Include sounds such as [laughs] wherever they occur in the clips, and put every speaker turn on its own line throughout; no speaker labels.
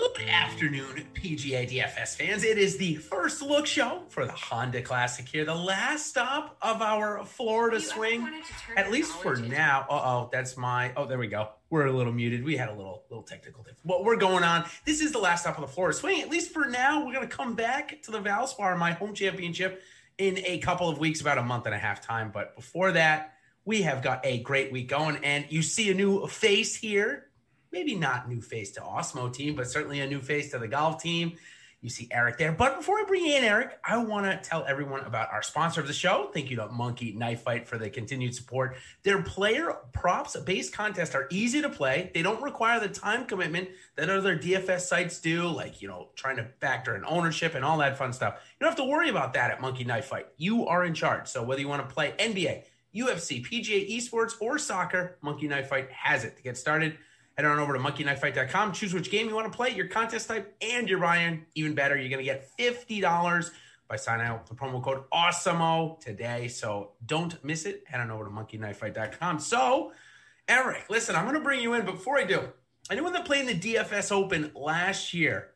Good afternoon, PGA DFS fans. It is the first look show for the Honda Classic here, the last stop of our Florida
You
swing,
wanted to turn
at least for now. Uh oh, that's my. Oh, there we go. We're a little muted. We had a little little technical difficulty. What we're going on. This is the last stop of the Florida swing. At least for now, we're going to come back to the Valspar, my home championship, in a couple of weeks, about a month and a half time. But before that, we have got a great week going, and you see a new face here maybe not new face to Awesemo team, but certainly a new face to the golf team. You see Eric there. But before I bring in Eric, I want to tell everyone about our sponsor of the show. Thank you to Monkey Knife Fight for the continued support. Their player props based contests are easy to play. They don't require the time commitment that other DFS sites do, like, you know, trying to factor in ownership and all that fun stuff. You don't have to worry about that at Monkey Knife Fight. You are in charge. So whether you want to play NBA, UFC, PGA Esports, or soccer, Monkey Knife Fight has it. To get started, head on over to monkeyknifefight.com. Choose which game you want to play, your contest type, and your buy-in. Even better, you're going to get $50 by signing out with the promo code AWESEMO today. So don't miss it. Head on over to monkeyknifefight.com. So, Eric, listen, I'm going to bring you in. Before I do, anyone that played in the DFS Open last year,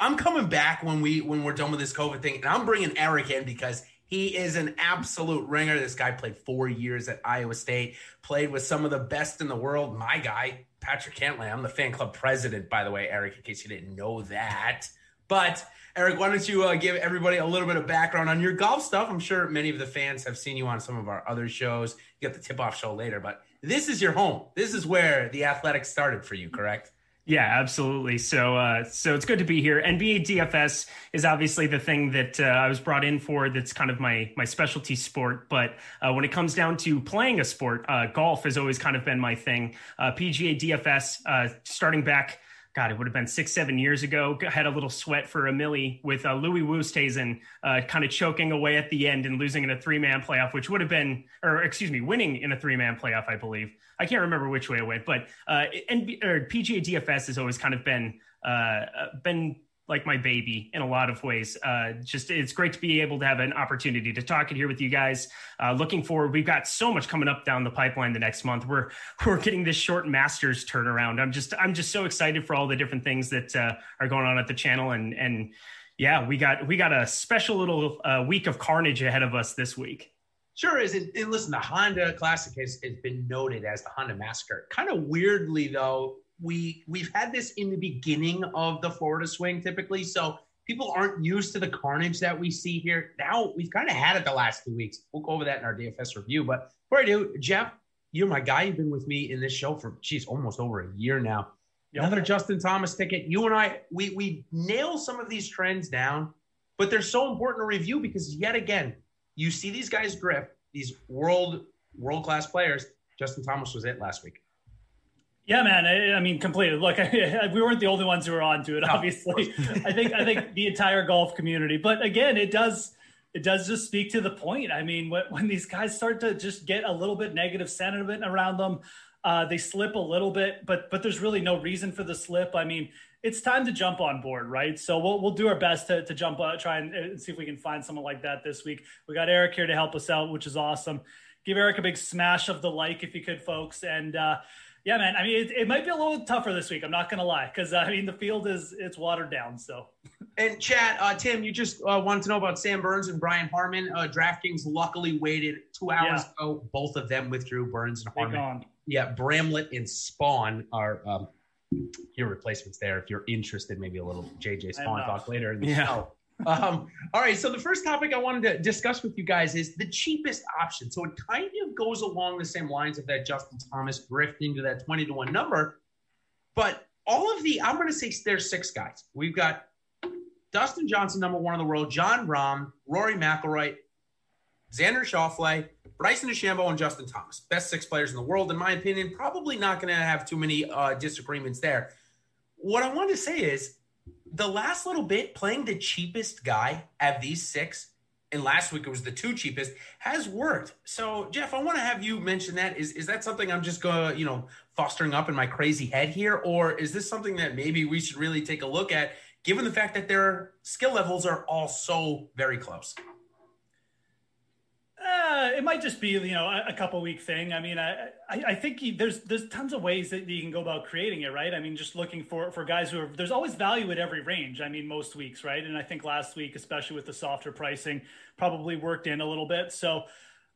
I'm coming back when we when we're done with this COVID thing, and I'm bringing Eric in because he is an absolute ringer. This guy played four years at Iowa State, played with some of the best in the world. My guy, Patrick Cantlay. I'm the fan club president, by the way, Eric, in case you didn't know that. But Eric, why don't you uh, give everybody a little bit of background on your golf stuff? I'm sure many of the fans have seen you on some of our other shows. You got the tip off show later, but this is your home. This is where the athletics started for you, correct?
Yeah, absolutely. So, uh, so it's good to be here. NBA DFS is obviously the thing that uh, I was brought in for. That's kind of my my specialty sport. But uh, when it comes down to playing a sport, uh, golf has always kind of been my thing. Uh, PGA DFS, uh, starting back. God, it would have been six, seven years ago. Had a little sweat for a millie with uh, Louis Oosthuizen uh, kind of choking away at the end and losing in a three man playoff, which would have been, or excuse me, winning in a three man playoff, I believe. I can't remember which way it went, but uh, NB, or PGA DFS has always kind of been uh, been like my baby in a lot of ways. Uh, just it's great to be able to have an opportunity to talk it here with you guys. Uh, looking forward, we've got so much coming up down the pipeline the next month. We're [laughs] we're getting this short Masters turnaround. I'm just I'm just so excited for all the different things that uh, are going on at the channel and and yeah, we got we got a special little uh, week of carnage ahead of us this week.
Sure is. And, and listen, the Honda Classic has, has been noted as the Honda Massacre. Kind of weirdly, though, we we've had this in the beginning of the Florida swing typically, so people aren't used to the carnage that we see here. Now we've kind of had it the last two weeks. We'll go over that in our DFS review. But before I do, Geoff, you're my guy. You've been with me in this show for geez, almost over a year now.
Yep.
Another Justin Thomas ticket. You and I, we we nail some of these trends down, but they're so important to review because yet again, you see these guys grip these world world class players. Justin Thomas was it last week.
Yeah, man. I, I mean, completely. Look, [laughs] we weren't the only ones who were onto it.
No,
Obviously, [laughs] I think I think the entire golf community. But again, it does it does just speak to the point. I mean, when, when these guys start to just get a little bit negative sentiment around them, uh, they slip a little bit. But but there's really no reason for the slip. I mean, it's time to jump on board, right? So we'll we'll do our best to to jump uh, try and uh, see if we can find someone like that this week. We got Eric here to help us out, which is awesome. Give Eric a big smash of the like if you could, folks, and. uh yeah, man. I mean, it, it might be a little tougher this week. I'm not gonna lie, because I mean, the field is it's watered down. So,
And chat, uh, Tim, you just uh, wanted to know about Sam Burns and Brian Harman. Uh, DraftKings luckily waited two hours
Yeah.
ago. Both of them withdrew. Burns and
Harman.
Yeah, Bramlett and Spaun are um, your replacements there. If you're interested, maybe a little JJ
Spaun
talk later in the
Yeah.
show. Um, all right, so the first topic I wanted to discuss with you guys is the cheapest option. So it kind of goes along the same lines of that Justin Thomas drifting to that 20 to 1 number. But all of the, I'm going to say there's six guys. We've got Dustin Johnson, number one in the world, Jon Rahm, Rory McIlroy, Xander Schauffele, Bryson DeChambeau, and Justin Thomas. Best six players in the world, in my opinion. Probably not going to have too many uh, disagreements there. What I want to say is the last little bit playing the cheapest guy of these six, and last week it was the two cheapest, has worked. So, Geoff, I want to have you mention that. Is is that something I'm just going, to, you know, fostering up in my crazy head here, or is this something that maybe we should really take a look at, given the fact that their skill levels are all so very close?
Uh, it might just be you know a, a couple week thing. I mean, I I, I think he, there's there's tons of ways that you can go about creating it, right? I mean, just looking for for guys who are there's always value at every range. I mean, most weeks, right? And I think last week, especially with the softer pricing, probably worked in a little bit. So.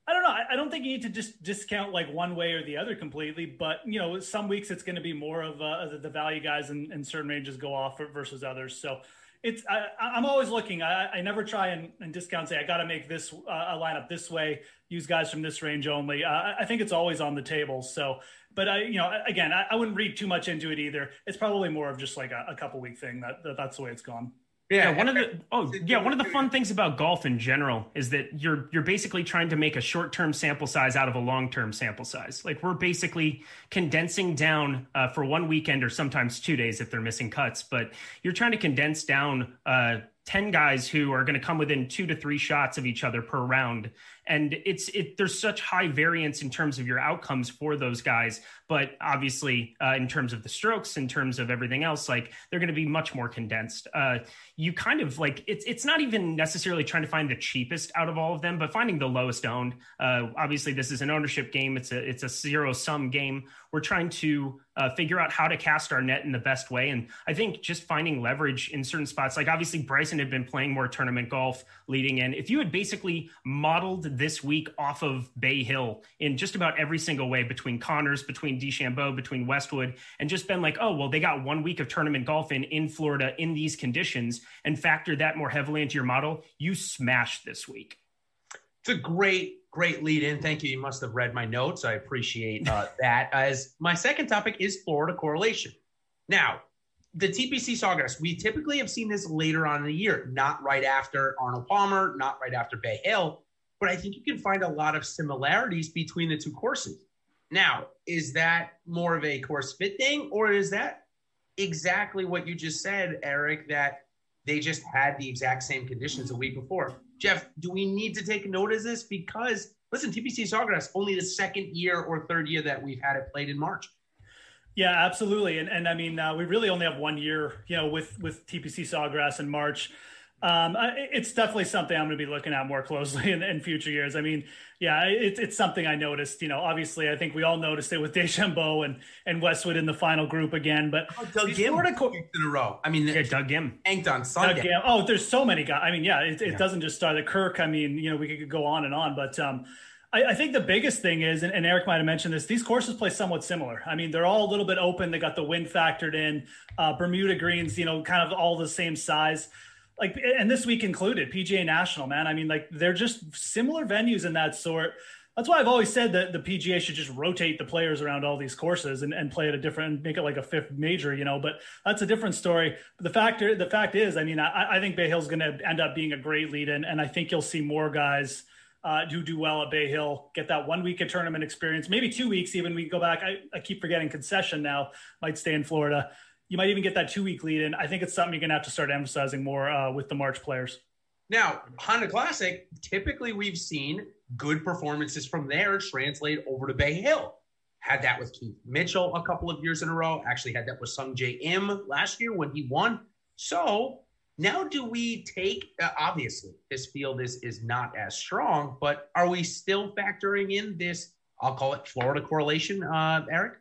I don't know. I, I don't think you need to just discount like one way or the other completely, but you know, some weeks it's going to be more of uh, the value guys and, and certain ranges go off versus others. So it's I, am always looking. I, I never try and, and discount. Say I got to make this uh, a lineup this way. Use guys from this range only. Uh, I think it's always on the table. So, but I, you know, again, I, I, wouldn't read too much into it either. It's probably more of just like a, a couple week thing. That, that that's the way it's gone.
Yeah, yeah, one of the oh yeah, one of the fun things about golf in general is that you're you're basically trying to make a short-term sample size out of a long-term sample size. Like we're basically condensing down uh, for one weekend or sometimes two days if they're missing cuts, but you're trying to condense down uh, 10 guys who are going to come within two to three shots of each other per round. And it's it there's such high variance in terms of your outcomes for those guys but obviously uh, in terms of the strokes in terms of everything else like they're going to be much more condensed. Uh, you kind of like it's it's not even necessarily trying to find the cheapest out of all of them but finding the lowest owned. Uh, obviously this is an ownership game. It's a it's a zero sum game. We're trying to uh, figure out how to cast our net in the best way. And I think just finding leverage in certain spots, like obviously Bryson had been playing more tournament golf leading in. If you had basically modeled this week off of Bay Hill in just about every single way between Conners, between DeChambeau, between Westwood, and just been like, oh, well, they got one week of tournament golf in in Florida in these conditions and factor that more heavily into your model, you smashed this week.
It's a great Great lead in. Thank you. You must have read my notes. I appreciate uh, [laughs] that. As my second topic is Florida correlation. Now, the TPC Sawgrass, we typically have seen this later on in the year, not right after Arnold Palmer, not right after Bay Hill, but I think you can find a lot of similarities between the two courses. Now, is that more of a course fit thing, or is that exactly what you just said, Eric, that they just had the exact same conditions a week before? Geoff, do we need to take note of this? Because listen, TPC Sawgrass only the second year or third year that we've had it played in March.
Yeah, absolutely. And and I mean, uh, we really only have one year, you know, with with TPC Sawgrass in March. Um, it's definitely something I'm going to be looking at more closely [laughs] in, in future years. I mean, yeah, it's it's something I noticed. You know, obviously, I think we all noticed it with [laughs] DeChambeau and and Westwood in the final group again. But
oh, Doug Ghim Florida co- in a row. I mean,
yeah, Doug Ghim
anked on Sunday. Doug Ghim.
Oh, there's so many guys. I mean, yeah, it, it yeah. doesn't just start at Kirk. I mean, you know, we could go on and on, but. um I, I think the biggest thing is, and, and Eric might have mentioned this, these courses play somewhat similar. I mean, they're all a little bit open. They got the wind factored in. Uh, Bermuda greens, you know, kind of all the same size like and this week included PGA National, man. I mean, like they're just similar venues in that sort. That's why I've always said that the PGA should just rotate the players around all these courses and, and play at a different, make it like a fifth major, you know. But that's a different story. The factor, the fact is, I mean, I, I think Bay Hill's going to end up being a great lead in, and I think you'll see more guys uh, do do well at Bay Hill, get that one week of tournament experience, maybe two weeks even. We go back. I, I keep forgetting concession now. Might stay in Florida you might even get that two week lead in. I think it's something you're going to have to start emphasizing more uh, with the March players.
Now, Honda Classic, typically we've seen good performances from there translate over to Bay Hill. Had that with Keith Mitchell a couple of years in a row. Actually, had that with Sung Im last year when he won. So now, do we take? Uh, obviously, this field is is not as strong, but are we still factoring in this? I'll call it Florida correlation, uh, Eric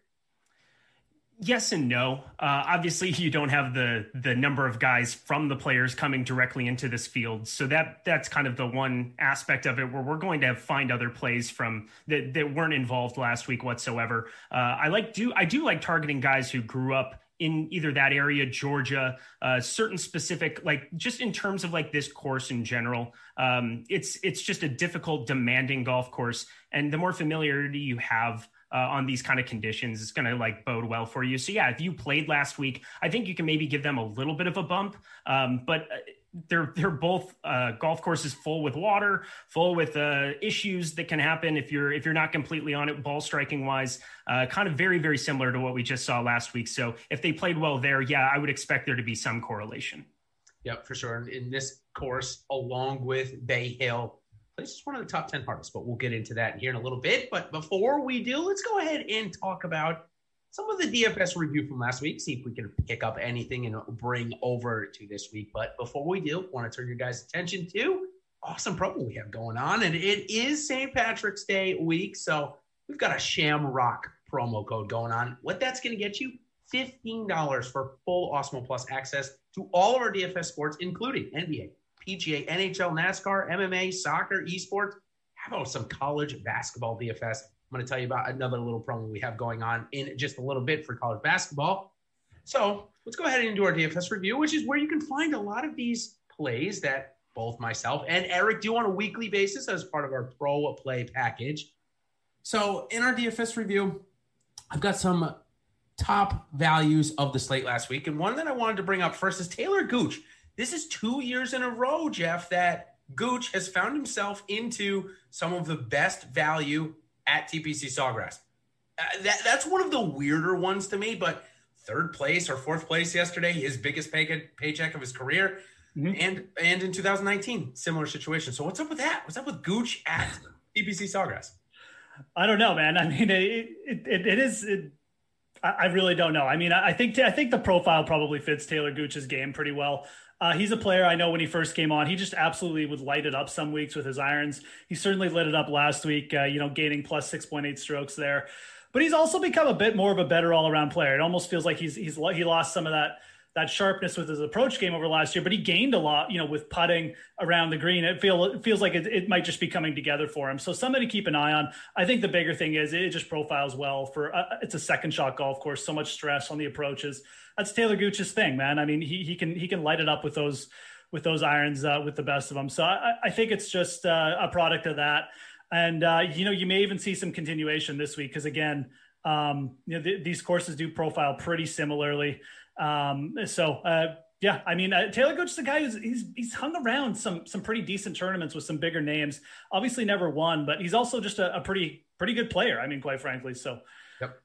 yes and no. Uh, obviously, you don't have the the number of guys from the players coming directly into this field, so that that's kind of the one aspect of it where we're going to find other plays from that that weren't involved last week whatsoever. Uh, I like do I do like targeting guys who grew up in either that area, Georgia, uh, certain specific, like just in terms of like this course in general, um, it's it's just a difficult, demanding golf course, and the more familiarity you have uh, on these kind of conditions is going to like bode well for you. So yeah, if you played last week, I think you can maybe give them a little bit of a bump. Um, but uh, they're they're both uh, golf courses full with water, full with uh, issues that can happen if you're if you're not completely on it ball striking wise. Uh, kind of very very similar to what we just saw last week. So if they played well there, yeah, I would expect there to be some correlation.
Yep, for sure. In this course, along with Bay Hill, this is one of the top 10 hardest, but we'll get into that here in a little bit. But before we do, let's go ahead and talk about some of the DFS review from last week, see if we can pick up anything and bring over to this week. But before we do, want to turn your guys' attention to awesome promo we have going on. And it is St. Patrick's Day week. So we've got a Shamrock promo code going on. What that's going to get you $15 for full Awesemo Plus access to all of our DFS sports, including NBA, PGA, NHL, NASCAR, MMA, soccer, esports. How about some college basketball DFS? I'm going to tell you about another little promo we have going on in just a little bit for college basketball. So let's go ahead and do our DFS review, which is where you can find a lot of these plays that both myself and Eric do on a weekly basis as part of our pro play package. So in our DFS review, I've got some top values of the slate last week. And one that I wanted to bring up first is Taylor Gooch. This is two years in a row, Geoff, that Gooch has found himself into some of the best value at TPC Sawgrass. Uh, that, that's one of the weirder ones to me, but third place or fourth place yesterday, his biggest pay, paycheck of his career. Mm-hmm. And and in 2019, similar situation. So what's up with that? What's up with Gooch at TPC Sawgrass?
I don't know, man. I mean, it it, it is. It, I really don't know. I mean, I think I think the profile probably fits Taylor Gooch's game pretty well. Uh, he's a player I know when he first came on, he just absolutely would light it up some weeks with his irons. He certainly lit it up last week, uh, you know, gaining plus 6.8 strokes there. But he's also become a bit more of a better all around player. It almost feels like he's, he's, he lost some of that that sharpness with his approach game over last year, but he gained a lot, you know, with putting around the green. It feel it feels like it, it might just be coming together for him. So somebody to keep an eye on. I think the bigger thing is it just profiles well for uh, it's a second shot golf course. So much stress on the approaches. That's Taylor Gooch's thing, man. I mean, he he can he can light it up with those with those irons uh, with the best of them. So I, I think it's just uh, a product of that. And uh, you know, you may even see some continuation this week because again, um, you know, th- these courses do profile pretty similarly. Um, so uh, yeah, I mean uh, Taylor Gooch is a guy who's he's he's hung around some some pretty decent tournaments with some bigger names. Obviously, never won, but he's also just a, a pretty pretty good player. I mean, quite frankly. So,
yep.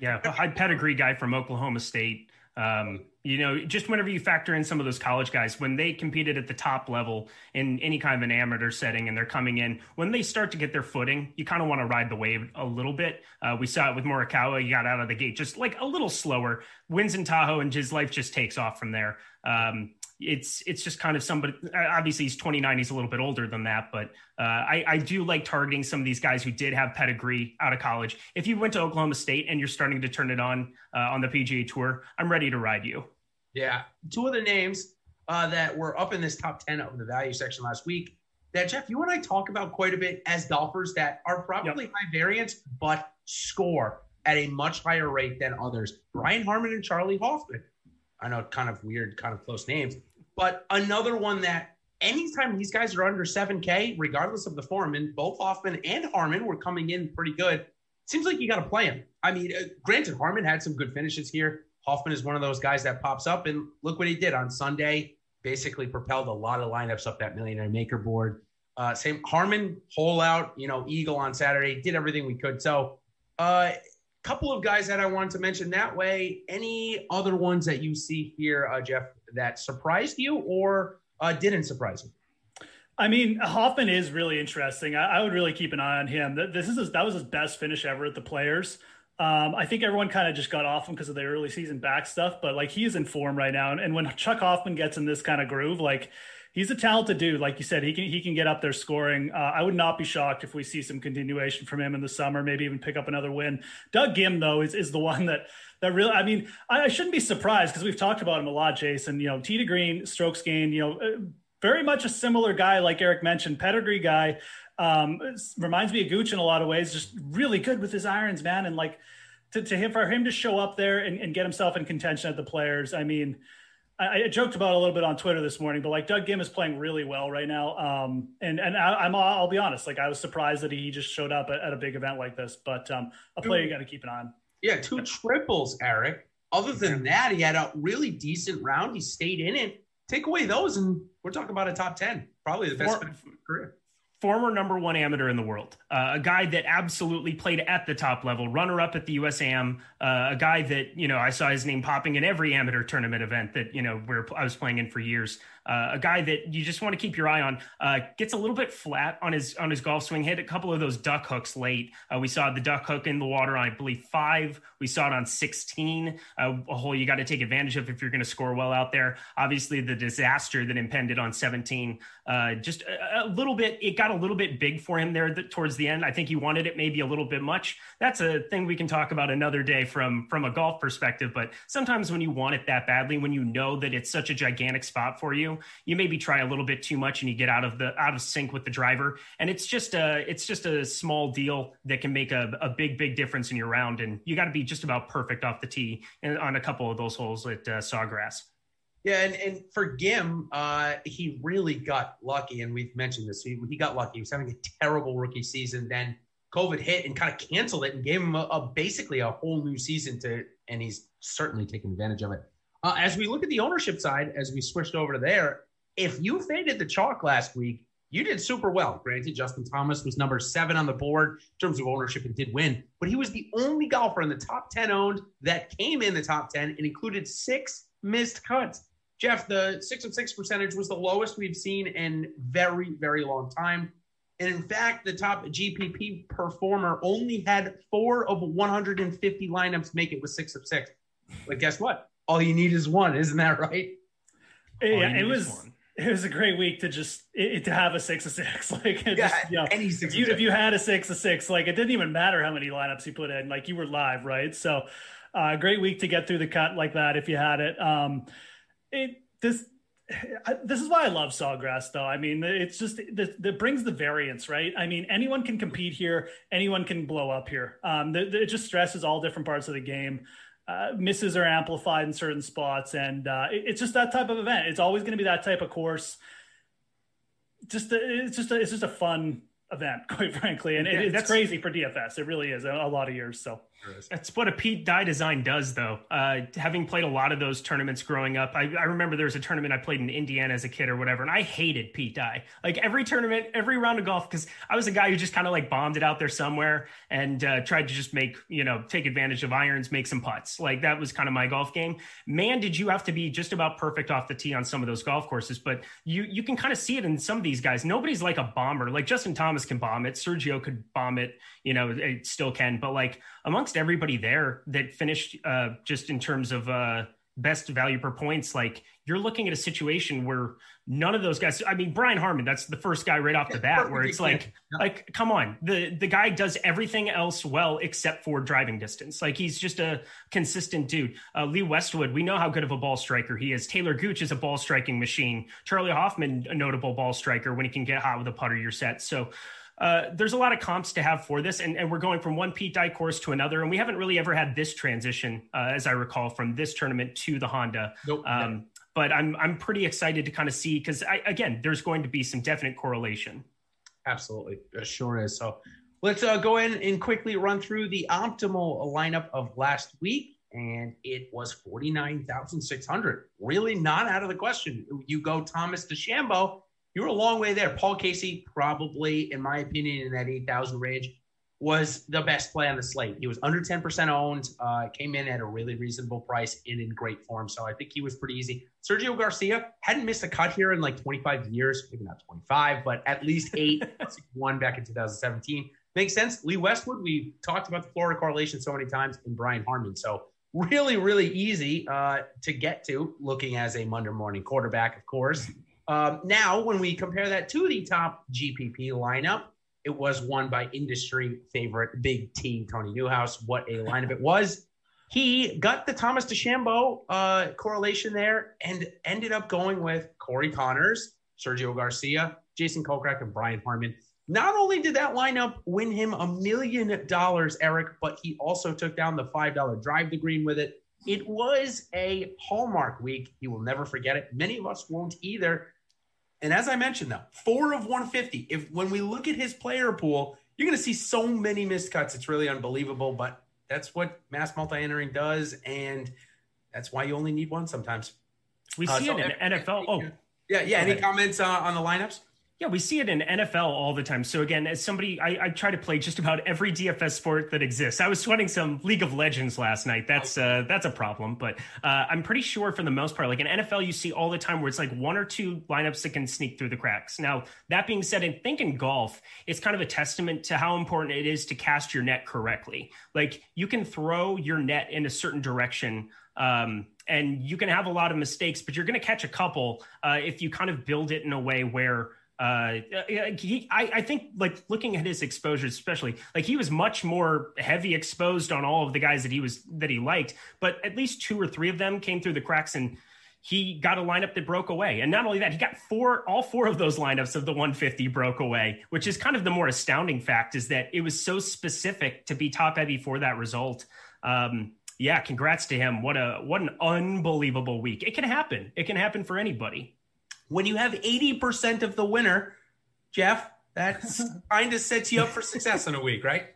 Yeah, a high pedigree guy from Oklahoma State. Um, you know, just whenever you factor in some of those college guys, when they competed at the top level in any kind of an amateur setting and they're coming in, when they start to get their footing, you kind of want to ride the wave a little bit. Uh, we saw it with Morikawa. He got out of the gate just like a little slower, wins in Tahoe, and his life just takes off from there. Um, it's it's just kind of somebody. Obviously, he's 29. He's a little bit older than that, but uh, I, I do like targeting some of these guys who did have pedigree out of college. If you went to Oklahoma State and you're starting to turn it on uh, on the PGA Tour, I'm ready to ride you.
Yeah, two of the names uh, that were up in this top 10 of the value section last week. That Geoff, you and I talk about quite a bit as golfers that are probably yep. high variance, but score at a much higher rate than others. Brian Harman and Charley Hoffman. I know, kind of weird, kind of close names, but another one that anytime these guys are under 7K, regardless of the form, and both Hoffman and Harman were coming in pretty good, seems like you got to play him. I mean, uh, granted, Harman had some good finishes here. Hoffman is one of those guys that pops up, and look what he did on Sunday. Basically, propelled a lot of lineups up that millionaire maker board. Uh, same Harman hole out, you know, Eagle on Saturday. Did everything we could. So, a uh, couple of guys that I wanted to mention that way. Any other ones that you see here, uh, Geoff, that surprised you or uh, didn't surprise you?
I mean, Hoffman is really interesting. I, I, would really keep an eye on him. This is his, that was his best finish ever at the Players. Um, I think everyone kind of just got off him because of the early season back stuff, but like he is in form right now. And, and when Chuck Hoffman gets in this kind of groove, like he's a talented dude. Like you said, he can he can get up there scoring. Uh, I would not be shocked if we see some continuation from him in the summer. Maybe even pick up another win. Doug Ghim though is is the one that that really. I mean, I, I shouldn't be surprised because we've talked about him a lot, Jason. You know, to green, strokes gained. You know, uh, very much a similar guy, like Eric mentioned, pedigree guy. Um, reminds me of Gooch in a lot of ways. Just really good with his irons, man, and like to, to him for him to show up there and, and get himself in contention at the players. I mean, I, I, joked about a little bit on Twitter this morning, but like Doug Ghim is playing really well right now. Um, and and I, am I'll be honest, like I was surprised that he just showed up at, at a big event like this. But um, a player you got to keep an eye on.
Yeah, two triples, Eric. Other than that, he had a really decent round. He stayed in it. Take away those, and we're talking about a top ten, probably the best
Four,
career.
Former number one amateur in the world, uh, a guy that absolutely played at the top level, runner up at the USAM, uh, a guy that, you know, I saw his name popping in every amateur tournament event that, you know, where I was playing in for years. Uh, a guy that you just want to keep your eye on uh, gets a little bit flat on his on his golf swing. Hit a couple of those duck hooks late. Uh, we saw the duck hook in the water on I believe five. We saw it on sixteen. Uh, a hole you got to take advantage of if you're going to score well out there. Obviously, the disaster that impended on seventeen. Uh, just a, a, little bit. It got a little bit big for him there towards the end. I think he wanted it maybe a little bit much. That's a thing we can talk about another day from from a golf perspective. But sometimes when you want it that badly, when you know that it's such a gigantic spot for you you maybe try a little bit too much and you get out of the out of sync with the driver and it's just a it's just a small deal that can make a, a big big difference in your round and you got to be just about perfect off the tee on a couple of those holes at uh, sawgrass
yeah, and, and for Ghim, uh, he really got lucky, and we've mentioned this. He, he got lucky. He was having a terrible rookie season. Then COVID hit and kind of canceled it and gave him a, a basically a whole new season to, and he's certainly taken advantage of it. Uh, as we look at the ownership side, as we switched over to there, if you faded the chalk last week, you did super well. Granted, Justin Thomas was number seven on the board in terms of ownership and did win, but he was the only golfer in the top 10 owned that came in the top 10 and included six missed cuts. Geoff, the six of six percentage was the lowest we've seen in very, very long time. And in fact, the top GPP performer only had four of 150 lineups make it with six of six. But guess what? All you need is one, isn't that right?
Yeah, it was. It was a great week to just it, to have a six of six. [laughs] Like yeah, just, you know, any six. If you, if you had a six of six, like it didn't even matter how many lineups you put in. Like you were live, right? So, uh, great week to get through the cut like that if you had it. Um, it this. This is why I love Sawgrass, though. I mean, it's just that brings the variance, right? I mean, anyone can compete here, anyone can blow up here. Um, the, the, it just stresses all different parts of the game uh, misses are amplified in certain spots, and uh, it, it's just that type of event. It's always going to be that type of course. Just a, it's just a, it's just a fun event, [laughs] quite frankly, and it, it's crazy for DFS. It really is a, a lot of years. So
that's what a Pete Dye design does, though. Uh, having played a lot of those tournaments growing up, I, I, remember there was a tournament I played in Indiana as a kid or whatever, and I hated Pete Dye. Like every tournament, every round of golf, because I was a guy who just kind of like bombed it out there somewhere and uh, tried to just make, you know, take advantage of irons, make some putts. Like that was kind of my golf game. Man, did you have to be just about perfect off the tee on some of those golf courses, but you you can kind of see it in some of these guys. Nobody's like a bomber. Like Justin Thomas can bomb it, Sergio could bomb it, you know, it still can, but like amongst everybody there that finished uh, just in terms of uh, best value per points, like you're looking at a situation where none of those guys. I mean, Brian Harman, that's the first guy right off the bat where it's like, like, come on, the the guy does everything else well except for driving distance. Like he's just a consistent dude. Uh, Lee Westwood, we know how good of a ball striker he is. Taylor Gooch is a ball striking machine. Charley Hoffman, a notable ball striker when he can get hot with a putter, you're set. So uh, there's a lot of comps to have for this, and, and, we're going from one Pete Dye course to another, and we haven't really ever had this transition, uh, as I recall, from this tournament to the Honda. Nope. Um, but I'm I'm pretty excited to kind of see because again, there's going to be some definite correlation.
Absolutely, it sure is. So let's uh, go in and quickly run through the optimal lineup of last week, and it was forty nine thousand six hundred. Really, not out of the question. You go Thomas DeChambeau you're a long way there. Paul Casey, probably, in my opinion, in that 8,000 range, was the best play on the slate. He was under 10% owned, uh, came in at a really reasonable price and in great form. So I think he was pretty easy. Sergio Garcia hadn't missed a cut here in like 25 years, maybe not 25, but at least eight. [laughs] one back in 2017. Makes sense. Lee Westwood, we talked about the Florida correlation so many times, and Brian Harman. So really, really easy uh, to get to looking as a Monday morning quarterback, of course. Um, now, when we compare that to the top GPP lineup, it was won by industry favorite Big T Tony Newhouse. What a lineup it was! He got the Thomas DeChambeau uh, correlation there and ended up going with Corey Conners, Sergio Garcia, Jason Kokrak, and Brian Harman. Not only did that lineup win him a million dollars, Eric, but he also took down the $5 drive the green with it. It was a hallmark week. He will never forget it. Many of us won't either. And as I mentioned, though, four of 150. If when we look at his player pool, you're going to see so many missed cuts. It's really unbelievable, but that's what mass multi entering does, and that's why you only need one sometimes.
We uh, see so it in NFL. Oh,
yeah, yeah. Any comments uh, on the lineups?
Yeah, we see it in NFL all the time. So again, as somebody, I, I, try to play just about every DFS sport that exists. I was sweating some League of Legends last night. That's uh, that's a problem, but uh, I'm pretty sure for the most part, like in NFL, you see all the time where it's like one or two lineups that can sneak through the cracks. Now that being said, and think in golf, it's kind of a testament to how important it is to cast your net correctly. Like you can throw your net in a certain direction. Um, and you can have a lot of mistakes, but you're going to catch a couple uh, if you kind of build it in a way where uh, he, I, I think like looking at his exposure, especially like he was much more heavy exposed on all of the guys that he was that he liked, but at least two or three of them came through the cracks and he got a lineup that broke away. And not only that, he got four, all four of those lineups of the 150 broke away, which is kind of the more astounding fact is that it was so specific to be top heavy for that result. Um, yeah, congrats to him. What a what an unbelievable week. It can happen. It can happen for anybody
when you have 80% of the winner, Geoff, that [laughs] kind of sets you up for success in a week, right?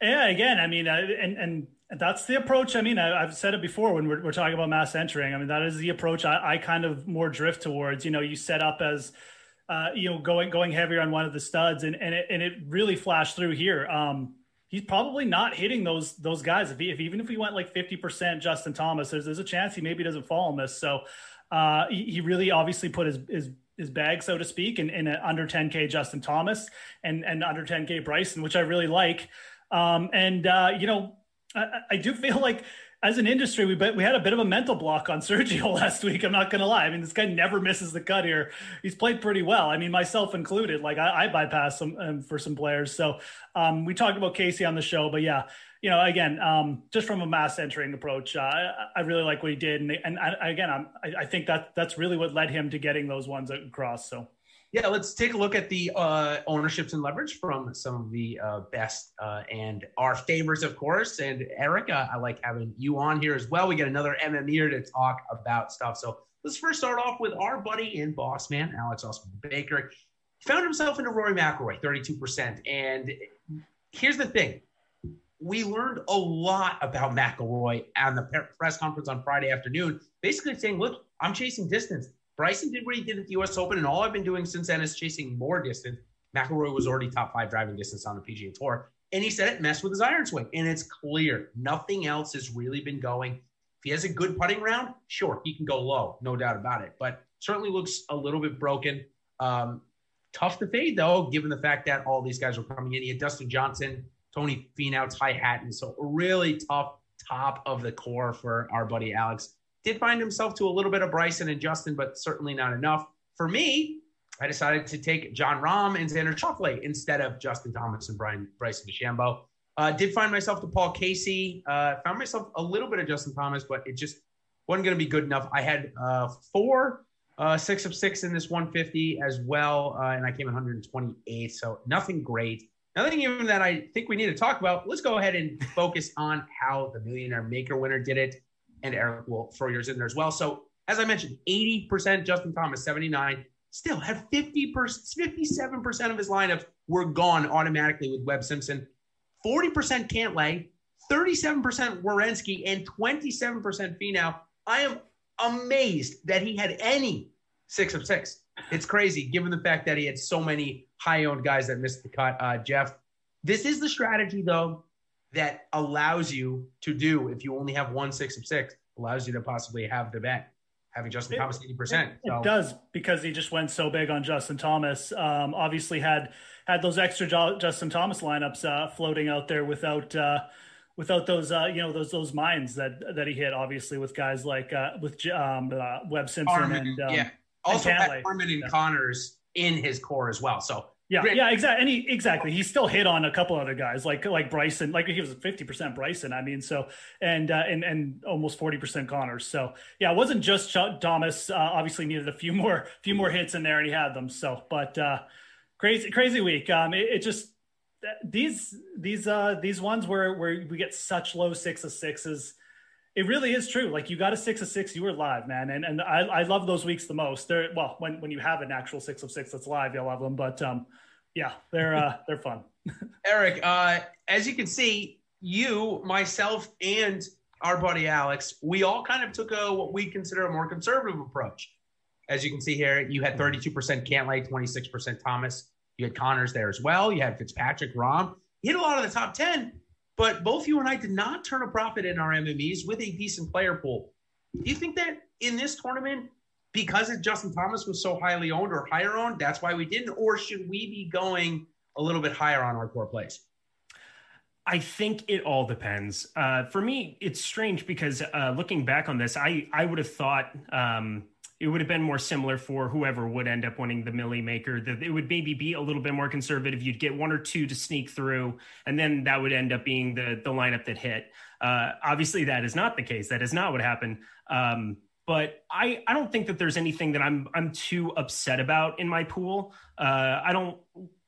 Yeah, again, I mean, uh, and and that's the approach. I mean, I, have said it before when we're, we're, talking about mass entering. I mean, that is the approach I, I kind of more drift towards. You know, you set up as, uh, you know, going going heavier on one of the studs, and and it, and it really flashed through here. Um, he's probably not hitting those those guys. If, he, if even if he went like fifty percent Justin Thomas, there's there's a chance he maybe doesn't fall on this. So uh, he, he, really obviously put his, his his bag, so to speak, in, in under 10K Justin Thomas and, and under 10K Bryson, which I really like. Um, and, uh, you know, I, I, do feel like as an industry, we we had a bit of a mental block on [laughs] Sergio last week. I'm not going to lie. I mean, this guy never misses the cut here. He's played pretty well. I mean, myself included. Like I, I some um, for some players. So um, we talked about Casey on the show, but yeah, you know, again, um, just from a mass entering approach, uh, I, I, really like what he did, and, and I, again, I'm, I, I, think that that's really what led him to getting those ones across. So,
yeah, let's take a look at the uh, ownerships and leverage from some of the uh, best uh, and our favorites, of course. And Eric, uh, I like having you on here as well. We get another MME to talk about stuff. So let's first start off with our buddy and boss man, Alex Austin Baker. Found himself into Rory McIlroy, 32%. And here's the thing we learned a lot about McIlroy on the press conference on Friday afternoon, basically saying, look, I'm chasing distance. Bryson did what he did at the U.S. Open, and all I've been doing since then is chasing more distance. McIlroy was already top five driving distance on the PGA Tour, and he said it messed with his iron swing, and it's clear nothing else has really been going. If he has a good putting round, sure, he can go low, no doubt about it, but certainly looks a little bit broken. Um, tough to fade though, given the fact that all these guys are coming in. He had Dustin Johnson Tony Finau, Ty Hatton. So really tough top of the core for our buddy Alex. Did find himself to a little bit of Bryson and Justin, but certainly not enough. For me, I decided to take Jon Rahm and Xander Schauffele instead of Justin Thomas and Brian Bryson DeChambeau. Uh, did find myself to Paul Casey. Uh, found myself a little bit of Justin Thomas, but it just wasn't going to be good enough. I had uh, four, uh, six of six in this 150 as well, uh, and I came 128. So nothing great. Nothing even that I think we need to talk about. Let's go ahead and focus [laughs] on how the Millionaire Maker winner did it. And Eric will throw yours in there as well. So, as I mentioned, 80% Justin Thomas, 79. Still had 50%, 57% of his lineups were gone automatically with Webb Simpson. 40% Cantlay, 37% Werenski, and 27% Finau. I am amazed that he had any six of six. It's crazy given the fact that he had so many high owned guys that missed the cut. Uh, Geoff, this is the strategy though that allows you to do if you only have one six of six, allows you to possibly have the bet having Justin it, Thomas 80%.
So. It does because he just went so big on Justin Thomas. Um, obviously had had those extra Justin Thomas lineups uh, floating out there without uh, without those uh, you know those those mines that that he hit obviously with guys like uh, with um, uh, Webb Simpson
Armin,
and
um, yeah also had Harman and yeah. Conners in his core as well. So
yeah, great. yeah, exactly. And he exactly he still hit on a couple other guys like like Bryson, like he was fifty percent Bryson. I mean, so and uh, and and almost forty percent Conners. So yeah, it wasn't just Thomas. Uh, obviously needed a few more few more hits in there, and he had them. So, but uh, crazy crazy week. Um, it, it just these these uh these ones where where we get such low six of sixes it really is true. Like you got a six of six, you were live, man. And and I, I love those weeks the most. They're well, when when you have an actual six of six that's live, you'll love them. But um, yeah, they're uh, [laughs] they're fun.
Eric, uh, as you can see, you, myself, and our buddy Alex, we all kind of took a what we consider a more conservative approach. as you can see here, you had 32% Cantlay, 26% Thomas. You had Conners there as well. You had Fitzpatrick, Rahm. You hit a lot of the top 10, but both you and I did not turn a profit in our MMEs with a decent player pool. Do you think that in this tournament, because Justin Thomas was so highly owned or higher owned, that's why we didn't? Or should we be going a little bit higher on our core plays?
I think it all depends. Uh, for me, it's strange because uh, looking back on this, I I would have thought um, it would have been more similar for whoever would end up winning the Millie Maker. That it would maybe be a little bit more conservative. You'd get one or two to sneak through, and then that would end up being the the lineup that hit. Uh, obviously, that is not the case. That is not what happened. Um, but I, I don't think that there's anything that I'm I'm too upset about in my pool. Uh, I don't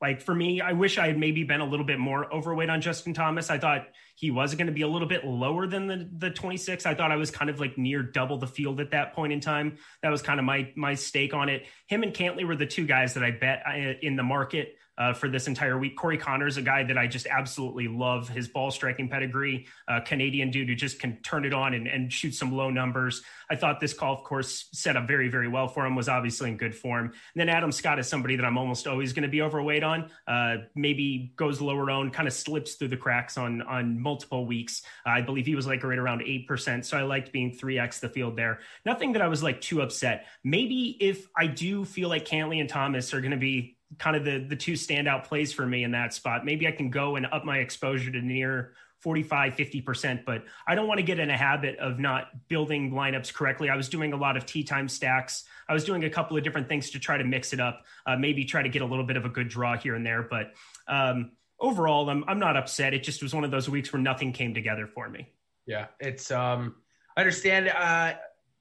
like for me. I wish I had maybe been a little bit more overweight on Justin Thomas. I thought he was going to be a little bit lower than the the 26. I thought I was kind of like near double the field at that point in time. That was kind of my my stake on it. Him and Cantlay were the two guys that I bet uh, in the market uh, for this entire week. Corey Conners, a guy that I just absolutely love his ball striking pedigree, uh, Canadian dude who just can turn it on and, and shoot some low numbers. I thought this golf course set up very, very well for him, was obviously in good form. And then Adam Scott is somebody that I'm almost always going to be overweight on. Uh, maybe goes lower owned, kind of slips through the cracks on, on multiple weeks. Uh, I believe he was like right around 8%. So I liked being 3x the field there. Nothing that I was like too upset. Maybe if I do feel like Cantlay and Thomas are going to be kind of the the two standout plays for me in that spot. Maybe I can go and up my exposure to near 45 50% but i don't want to get in a habit of not building lineups correctly i was doing a lot of tee time stacks i was doing a couple of different things to try to mix it up uh, maybe try to get a little bit of a good draw here and there but um, overall I'm, I'm not upset it just was one of those weeks where nothing came together for me
yeah it's um i understand uh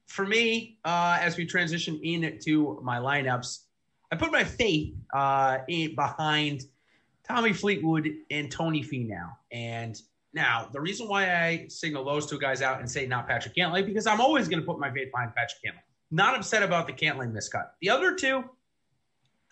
for me uh as we transition into my lineups I put my faith uh, in, behind Tommy Fleetwood and Tony Finau. And now, the reason why I signal those two guys out and say not Patrick Cantlay, because I'm always going to put my faith behind Patrick Cantlay. Not upset about the Cantlay miscut. The other two,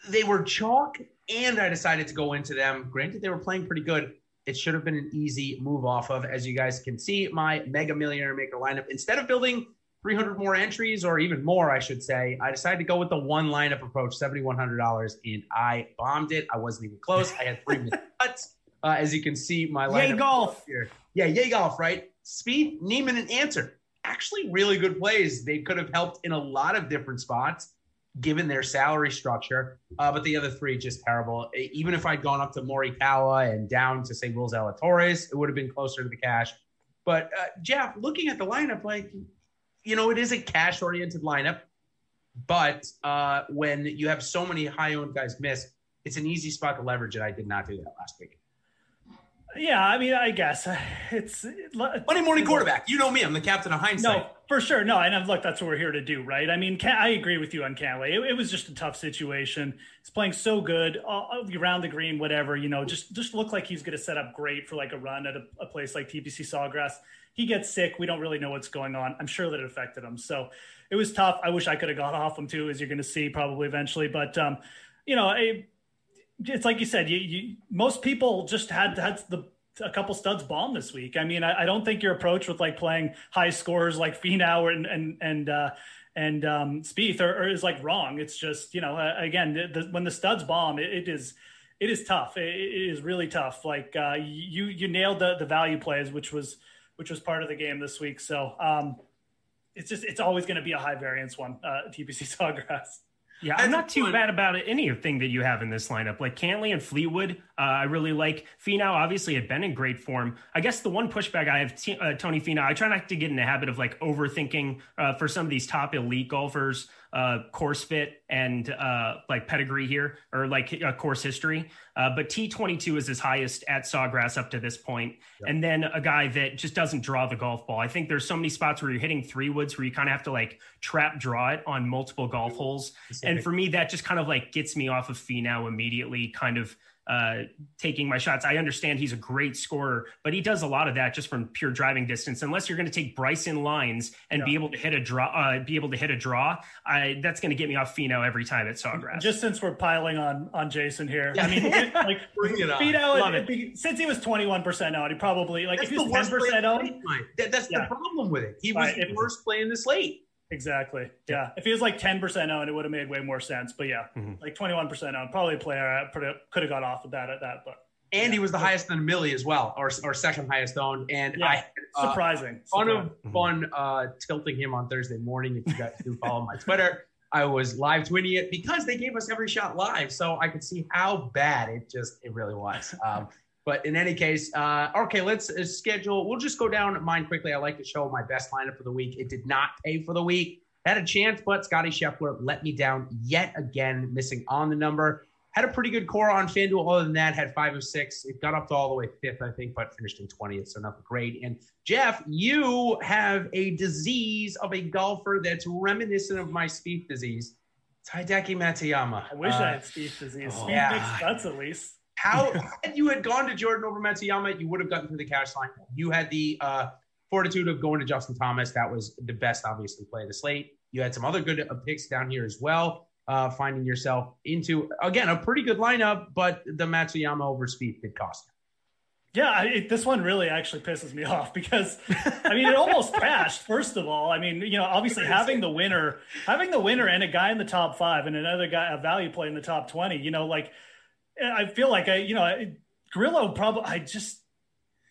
they were chalk, and I decided to go into them. Granted, they were playing pretty good. It should have been an easy move off of. As you guys can see, my Mega Millionaire Maker lineup, instead of building 300 more entries, or even more, I should say, I decided to go with the one lineup approach, $7,100, and I bombed it. I wasn't even close. I had three [laughs] cuts. Uh, as you can see, my lineup.
Yay, golf.
Here. Yeah, yay, golf, right? Spieth, Niemann, and Ancer. Actually, really good plays. They could have helped in a lot of different spots given their salary structure. Uh, but the other three just terrible. Even if I'd gone up to Morikawa and down to say Will Zalatoris, it would have been closer to the cash. But uh, Geoff, looking at the lineup, like you know, it is a cash oriented lineup, but uh, when you have so many high owned guys miss, it's an easy spot to leverage, and I did not do that last week.
Yeah, I mean, I guess [sighs] it's
Monday morning quarterback. You know me; I'm the captain of hindsight.
No, for sure. No, and look, that's what we're here to do, right? I mean, I agree with you on Cantlay. It, it was just a tough situation. He's playing so good uh, around the green, whatever. You know, just just look like he's going to set up great for like a run at a, a place like TPC Sawgrass he gets sick. We don't really know what's going on. I'm sure that it affected him. So it was tough. I wish I could have got off him too, as you're going to see probably eventually. But um, you know, it, it's like you said. You, you, most people just had had the a couple studs bomb this week. I mean, I, I, don't think your approach with like playing high scores like Finau and and and uh, and um, Spieth are, are, is like wrong. It's just you know, uh, again, the, the, when the studs bomb, it, it is it is tough. It, it is really tough. Like uh, you you nailed the the value plays, which was which was part of the game this week. So um, it's just it's always going to be a high variance one, uh, TPC [laughs] Sawgrass.
Yeah, I'm not too bad about anything that you have in this lineup. Like Cantlay and Fleetwood, uh, I really like. Finau obviously had been in great form. I guess the one pushback I have, t- uh, Tony Finau, I try not to get in the habit of like overthinking uh, for some of these top elite golfers uh, course fit and uh, like pedigree here or like a uh, course history. Uh, but T22 is his highest at Sawgrass up to this point. Yep. And then a guy that just doesn't draw the golf ball. I think there's so many spots where you're hitting three woods where you kind of have to like trap draw it on multiple golf holes. And for me, that just kind of like gets me off of Finau immediately, kind of uh, taking my shots. I understand he's a great scorer, but he does a lot of that just from pure driving distance. Unless you're going to take Bryson lines and yeah. be able to hit a draw, uh, be able to hit a draw, I, that's going to get me off Finau every time at Sawgrass.
Just since we're piling on on Jason here, yeah. I mean, like [laughs] Bring it since he was 21 percent out, he probably like that's if he was 10 percent out.
That, that's yeah. the problem with it. He was right. the worst playing this late.
Exactly. Yeah. If he was like 10% owned, it would have made way more sense. But yeah, mm-hmm. like 21% owned, probably a player I could have got off of that at that. But
and he was the highest in Millie as well, or, or second highest owned. And yeah, I
uh, surprising.
Fun of fun uh, tilting him on Thursday morning. If you guys do [laughs] follow my Twitter, I was live tweeting it because they gave us every shot live, so I could see how bad it just it really was. Um, but in any case, uh, okay, let's uh, schedule. We'll just go down mine quickly. I like to show my best lineup for the week. It did not pay for the week. Had a chance, but Scotty Scheffler let me down yet again, missing on the number. Had a pretty good core on FanDuel. Other than that, had five of six. It got up to all the way fifth, I think, but finished in 20th, so nothing great. And Geoff, you have a disease of a golfer that's reminiscent of my Spieth disease. It's Hideki Matsuyama.
I wish uh, I had Spieth disease. Oh, Spieth yeah. makes cuts at least.
How had you had gone to Jordan over Matsuyama, you would have gotten through the cash line. You had the uh, fortitude of going to Justin Thomas. That was the best, obviously, play of the slate. You had some other good uh, picks down here as well. Uh, finding yourself into again a pretty good lineup, but the Matsuyama over Spieth did cost
you. Yeah, it, this one really actually pisses me [laughs] off because I mean it almost crashed. First of all, I mean you know obviously having the winner, having the winner and a guy in the top five and another guy a value play in the top twenty. You know, like I feel like I, you know, Grillo probably, I just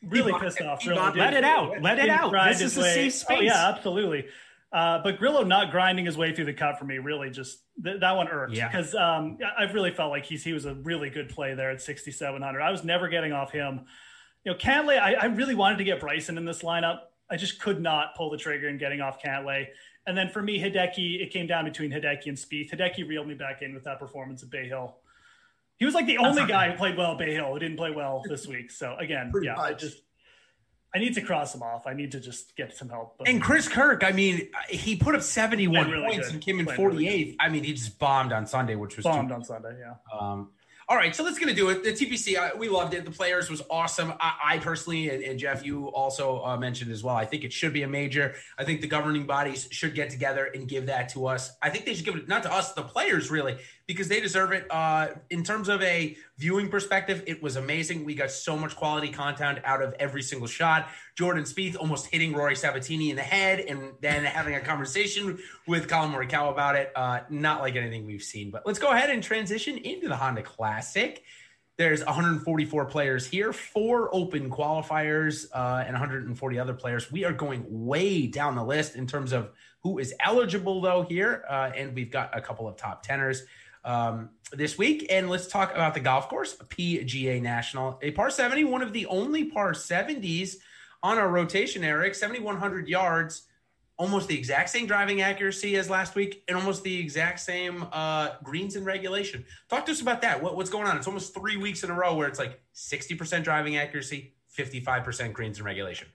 really pissed off. Really
let it out. Let it out. This is a safe space.
Oh, yeah, absolutely. Uh, but Grillo not grinding his way through the cut for me really just th- that one irked because yeah. um, I've really felt like he's he was a really good play there at 6700. I was never getting off him. You know, Cantlay, I, I really wanted to get Bryson in this lineup. I just could not pull the trigger in getting off Cantlay. And then for me, Hideki, it came down between Hideki and Spieth. Hideki reeled me back in with that performance at Bay Hill. He was like the only guy who played well at Bay Hill who didn't play well this week. So again, Pretty yeah, much. I just I need to cross him off. I need to just get some help.
But, and Chris Kirk, I mean, he put up 71 really points good. and came in 48th. Really I mean, he just bombed on Sunday, which was
bombed too- on Sunday. Yeah.
Um, all right, so let's get to do it. The TPC, uh, we loved it. The players was awesome. I, I personally, and, and, Geoff, you also uh, mentioned as well. I think it should be a major. I think the governing bodies should get together and give that to us. I think they should give it not to us, the players, really, because they deserve it. Uh, in terms of a viewing perspective, it was amazing. We got so much quality content out of every single shot. Jordan Spieth almost hitting Rory Sabbatini in the head and then having a conversation with Collin Morikawa about it. Uh, not like anything we've seen. But let's go ahead and transition into the Honda Classic. There's 144 players here, four open qualifiers, uh, and 140 other players. We are going way down the list in terms of who is eligible, though, here. Uh, and we've got a couple of top tenors um, this week. And let's talk about the golf course, PGA National, a par 70, one of the only par 70s on our rotation, Eric, 7,100 yards, almost the exact same driving accuracy as last week, and almost the exact same uh, greens in regulation. Talk to us about that. What, what's going on? It's almost three weeks in a row where it's like 60% driving accuracy, 55% greens in regulation.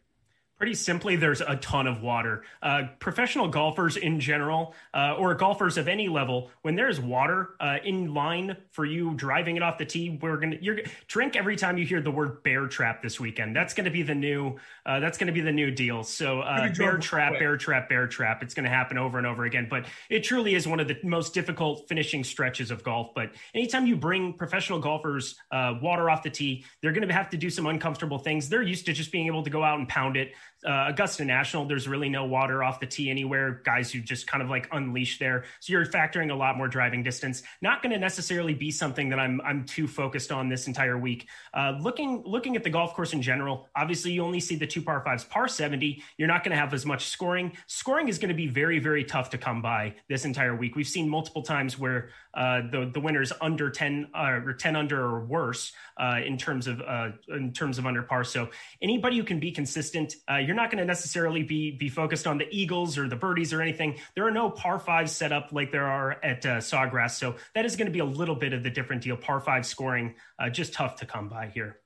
Pretty simply, there's a ton of water. Uh, professional golfers in general, uh, or golfers of any level, when there's water uh, in line for you driving it off the tee, we're gonna you're drink every time you hear the word bear trap this weekend. That's gonna be the new. Uh, that's gonna be the new deal. So uh, bear trap, bear trap, bear trap. It's gonna happen over and over again. But it truly is one of the most difficult finishing stretches of golf. But anytime you bring professional golfers uh, water off the tee, they're gonna have to do some uncomfortable things. They're used to just being able to go out and pound it uh, Augusta National, there's really no water off the tee anywhere. Guys who just kind of like unleash there, so you're factoring a lot more driving distance. Not going to necessarily be something that I'm I'm too focused on this entire week. Uh, looking looking at the golf course in general, obviously you only see the two par fives, par 70. You're not going to have as much scoring. Scoring is going to be very very tough to come by this entire week. We've seen multiple times where uh, the the winners under 10 uh, or 10 under or worse uh, in terms of uh, in terms of under par. So anybody who can be consistent, uh, you're not going to necessarily be be focused on the eagles or the birdies or anything. There are no par fives set up like there are at uh, Sawgrass, so that is going to be a little bit of the different deal. Par five scoring just tough to come by here.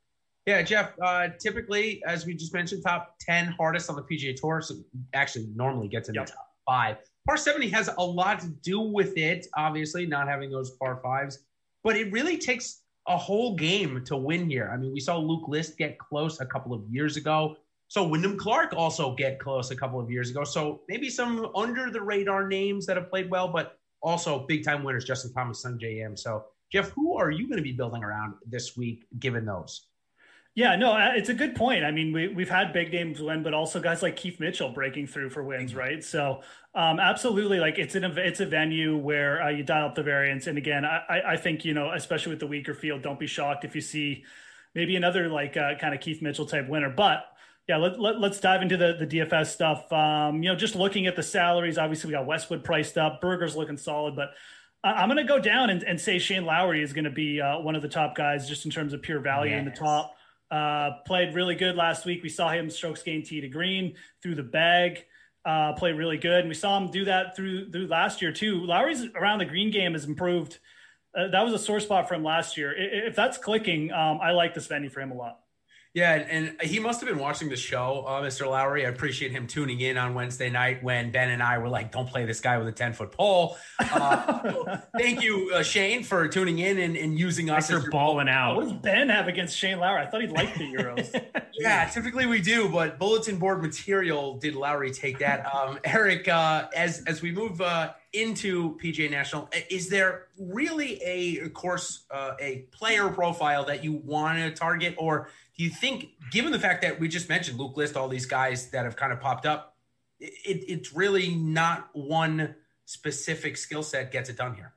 Yeah, Geoff. Uh, typically, as we just mentioned, top ten hardest on the PGA Tour. So actually, normally gets in yep. the top five. Par 70 has a lot to do with it, obviously, not having those par fives, but it really takes a whole game to win here. I mean, we saw Luke List get close a couple of years ago. So Wyndham Clark also get close a couple of years ago. So maybe some under the radar names that have played well, but also big time winners, Justin Thomas, Sungjae Im. So Geoff, who are you going to be building around this week given those?
Yeah, no, uh, it's a good point. I mean, we, we've had big names win, but also guys like Keith Mitchell breaking through for wins, right? So, um, absolutely, like it's an it's a venue where uh, you dial up the variance. And again, I, I think you know, especially with the weaker field, don't be shocked if you see maybe another like uh, kind of Keith Mitchell type winner. But yeah, let, let, us dive into the, the DFS stuff. Um, you know, just looking at the salaries, obviously we got Westwood priced up, Berger's looking solid, but I'm going to go down and, and, say Shane Lowry is going to be uh, one of the top guys just in terms of pure value yes. in the top. Uh, played really good last week. We saw him strokes gain tee to green through the bag. Uh, played really good, and we saw him do that through through last year too. Lowry's around the green game has improved. Uh, that was a sore spot from last year. If that's clicking, um, I like this venue for him a lot.
Yeah, and he must have been watching the show, uh, Mr. Lowry. I appreciate him tuning in on Wednesday night when Ben and I were like, "Don't play this guy with a ten foot pole." Uh, [laughs] thank you, uh, Shane, for tuning in and, and using us.
After balling out.
What does Ben have against Shane Lowry? I thought he liked the Euros. [laughs]
yeah, typically we do, but bulletin board material did Lowry take that? Um, Eric, uh, as as we move uh, into PGA National, is there really a course, uh, a player profile that you want to target, or do you think, given the fact that we just mentioned Luke List, all these guys that have kind of popped up, it, it's really not one specific skill set gets it done here?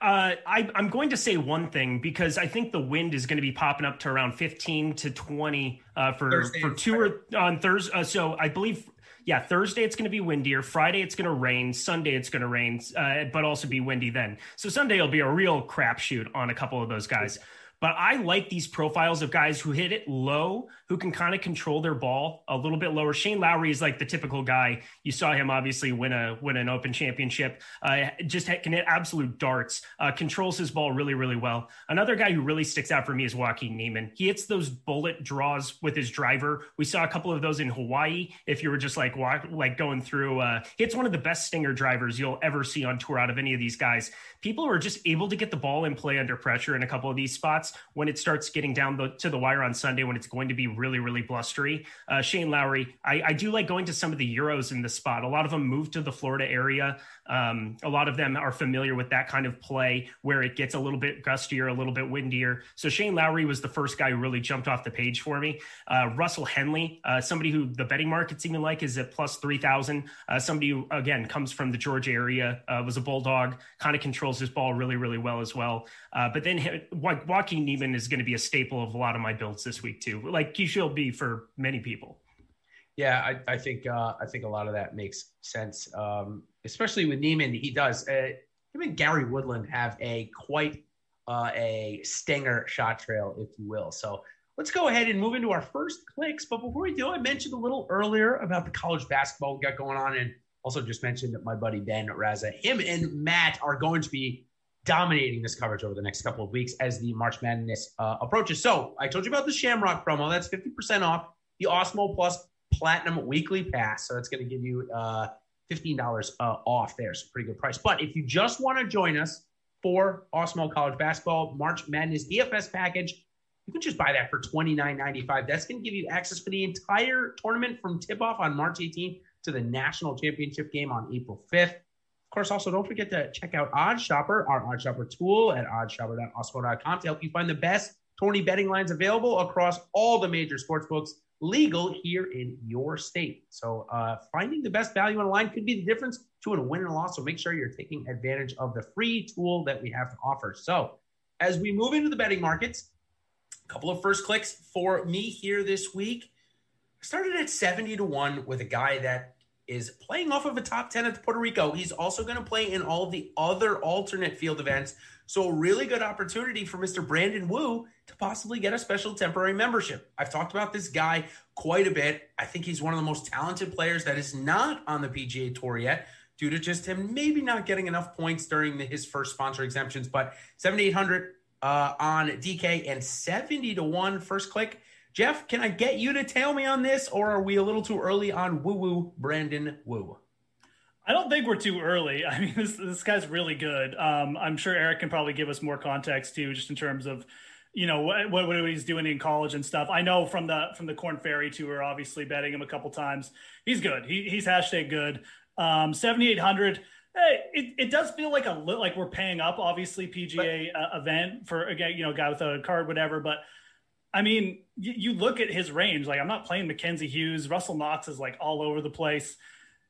Uh, I, am going to say one thing because I think the wind is going to be popping up to around 15 to 20 uh, for Thursday for two or on Thursday. Uh, so I believe, yeah, Thursday it's going to be windier. Friday it's going to rain. Sunday it's going to rain, uh, but also be windy then. So Sunday will be a real crapshoot on a couple of those guys. But I like these profiles of guys who hit it low, who can kind of control their ball a little bit lower. Shane Lowry is like the typical guy. You saw him obviously win a win an Open Championship. Uh, just can hit absolute darts. Uh, controls his ball really really well. Another guy who really sticks out for me is Joaquin Niemann. He hits those bullet draws with his driver. We saw a couple of those in Hawaii. If you were just like walk, like going through, uh, it's one of the best stinger drivers you'll ever see on tour out of any of these guys. People are just able to get the ball in play under pressure in a couple of these spots when it starts getting down the, to the wire on Sunday when it's going to be really, really blustery. Uh, Shane Lowry, I, I, do like going to some of the Euros in the spot. A lot of them moved to the Florida area. Um, a lot of them are familiar with that kind of play where it gets a little bit gustier, a little bit windier. So Shane Lowry was the first guy who really jumped off the page for me. Uh, Russell Henley, uh, somebody who the betting markets even like, is at plus 3,000. Uh, somebody who, again, comes from the Georgia area, uh, was a Bulldog, kind of controls his ball really, really well as well. Uh, but then like Joaquin Niemann is going to be a staple of a lot of my builds this week, too, like he should be for many people.
Yeah, I, I think uh, I think a lot of that makes sense, um, especially with Niemann. He does. Uh, him and Gary Woodland have a quite uh, a stinger shot trail, if you will. So let's go ahead and move into our first clicks. But before we do, I mentioned a little earlier about the college basketball we got going on, and also just mentioned that my buddy Ben Raza, him and Matt are going to be dominating this coverage over the next couple of weeks as the March Madness uh, approaches. So I told you about the Shamrock promo. That's 50% off the Awesemo Plus Platinum Weekly Pass. So that's going to give you uh, $15 uh, off there. So pretty good price. But if you just want to join us for Awesemo College Basketball March Madness DFS package, you can just buy that for $29.95. That's going to give you access for the entire tournament from tip off on March 18th to the national championship game on April 5th. Of course, also don't forget to check out OddsShopper, our OddsShopper tool at oddshopper.awesemo.com to help you find the best tourney betting lines available across all the major sports books legal here in your state. So uh, finding the best value online could be the difference between a win and a loss. So make sure you're taking advantage of the free tool that we have to offer. So as we move into the betting markets, a couple of first clicks for me here this week. I started at 70 to 1 with a guy that is playing off of a top 10 at Puerto Rico. He's also going to play in all the other alternate field events. So, a really good opportunity for Mr. Brandon Wu to possibly get a special temporary membership. I've talked about this guy quite a bit. I think he's one of the most talented players that is not on the PGA Tour yet due to just him maybe not getting enough points during the, his first sponsor exemptions. But 7,800 uh, on DK and 70 to 1 first click. Geoff, can I get you to tail me on this, or are we a little too early on woo woo Brandon Wu?
I don't think we're too early. [laughs] I mean, this this guy's really good. Um, I'm sure Eric can probably give us more context too, just in terms of you know what, what, what he's doing in college and stuff. I know from the from the Corn Ferry tour, obviously betting him a couple times. He's good. He, he's hashtag good. Um, 7800. Hey, it, it does feel like a like we're paying up, obviously PGA but, uh, event for again, you know, guy with a card, whatever. But I mean, you, you look at his range. Like, I'm not playing Mackenzie Hughes. Russell Knox is like all over the place.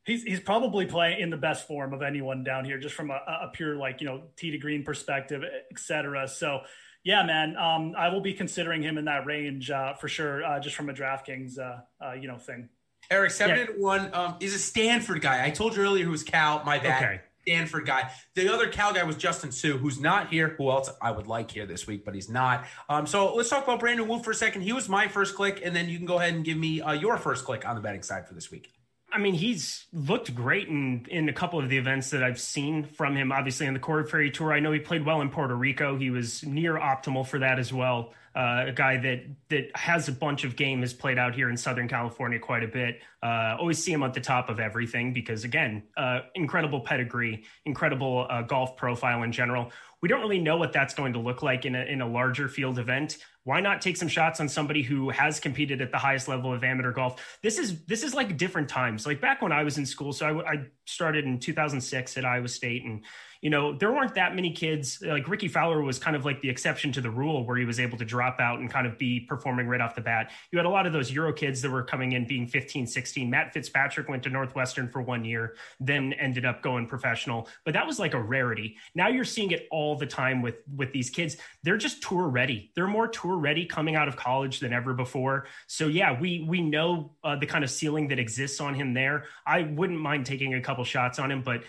He's, he's probably playing in the best form of anyone down here, just from a, a pure like you know tee to green perspective, etc. So, yeah, man, um, I will be considering him in that range uh, for sure, uh, just from a DraftKings uh, uh you know thing.
Eric seven yeah. and one um, is a Stanford guy. I told you earlier who was Cal. My bad. Okay. Stanford guy. The other Cal guy was Justin Suh, who's not here. Who else I would like here this week, but he's not. Um, so let's talk about Brandon Wu for a second. He was my first click, and then you can go ahead and give me uh, your first click on the betting side for this week.
I mean, he's looked great in in a couple of the events that I've seen from him. Obviously, in the Corn Ferry Tour, I know he played well in Puerto Rico. He was near optimal for that as well. Uh, a guy that that has a bunch of game has played out here in Southern California quite a bit. Uh, always see him at the top of everything because again, uh, incredible pedigree, incredible uh, golf profile in general. We don't really know what that's going to look like in a in a larger field event. Why not take some shots on somebody who has competed at the highest level of amateur golf? This is this is like different times. Like back when i was in school so i, I started in 2006 at iowa state and you know, there weren't that many kids. Like Rickie Fowler was kind of like the exception to the rule where he was able to drop out and kind of be performing right off the bat. You had a lot of those Euro kids that were coming in being 15, 16. Matt Fitzpatrick went to Northwestern for one year, then ended up going professional. But that was like a rarity. Now you're seeing it all the time with with these kids. They're just tour ready. They're more tour ready coming out of college than ever before. So yeah, we we know uh, the kind of ceiling that exists on him there. I wouldn't mind taking a couple shots on him, but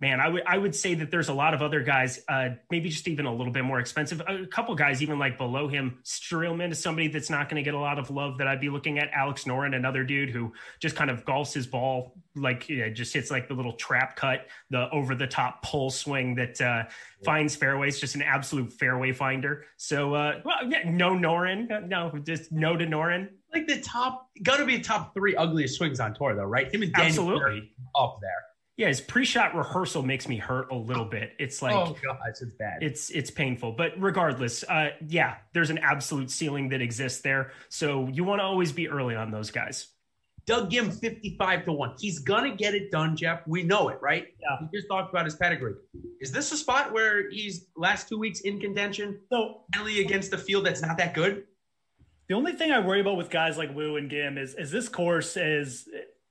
man, I would I would say that there's a lot of other guys, uh, maybe just even a little bit more expensive. A couple guys even like below him. Streelman is somebody that's not going to get a lot of love that I'd be looking at. Alex Noren, another dude who just kind of golfs his ball like yeah, just hits like the little trap cut, the over the top pull swing that uh, finds fairways. Just an absolute fairway finder. So uh, well, yeah, no Noren, no, just no to Noren.
Like the top, got to be top three ugliest swings on tour, though, right? Him and Daniel Absolutely. up there.
Yeah, his pre-shot rehearsal makes me hurt a little bit. It's like oh
gosh, it's bad.
It's it's painful. But regardless, uh, yeah, there's an absolute ceiling that exists there. So you want to always be early on those guys.
Doug Ghim 55 to 1. He's gonna get it done, Geoff. We know it, right?
Yeah.
We just talked about his pedigree. Is this a spot where he's last two weeks in contention?
So
finally against a field that's not that good?
The only thing I worry about with guys like Wu and Ghim is is this course is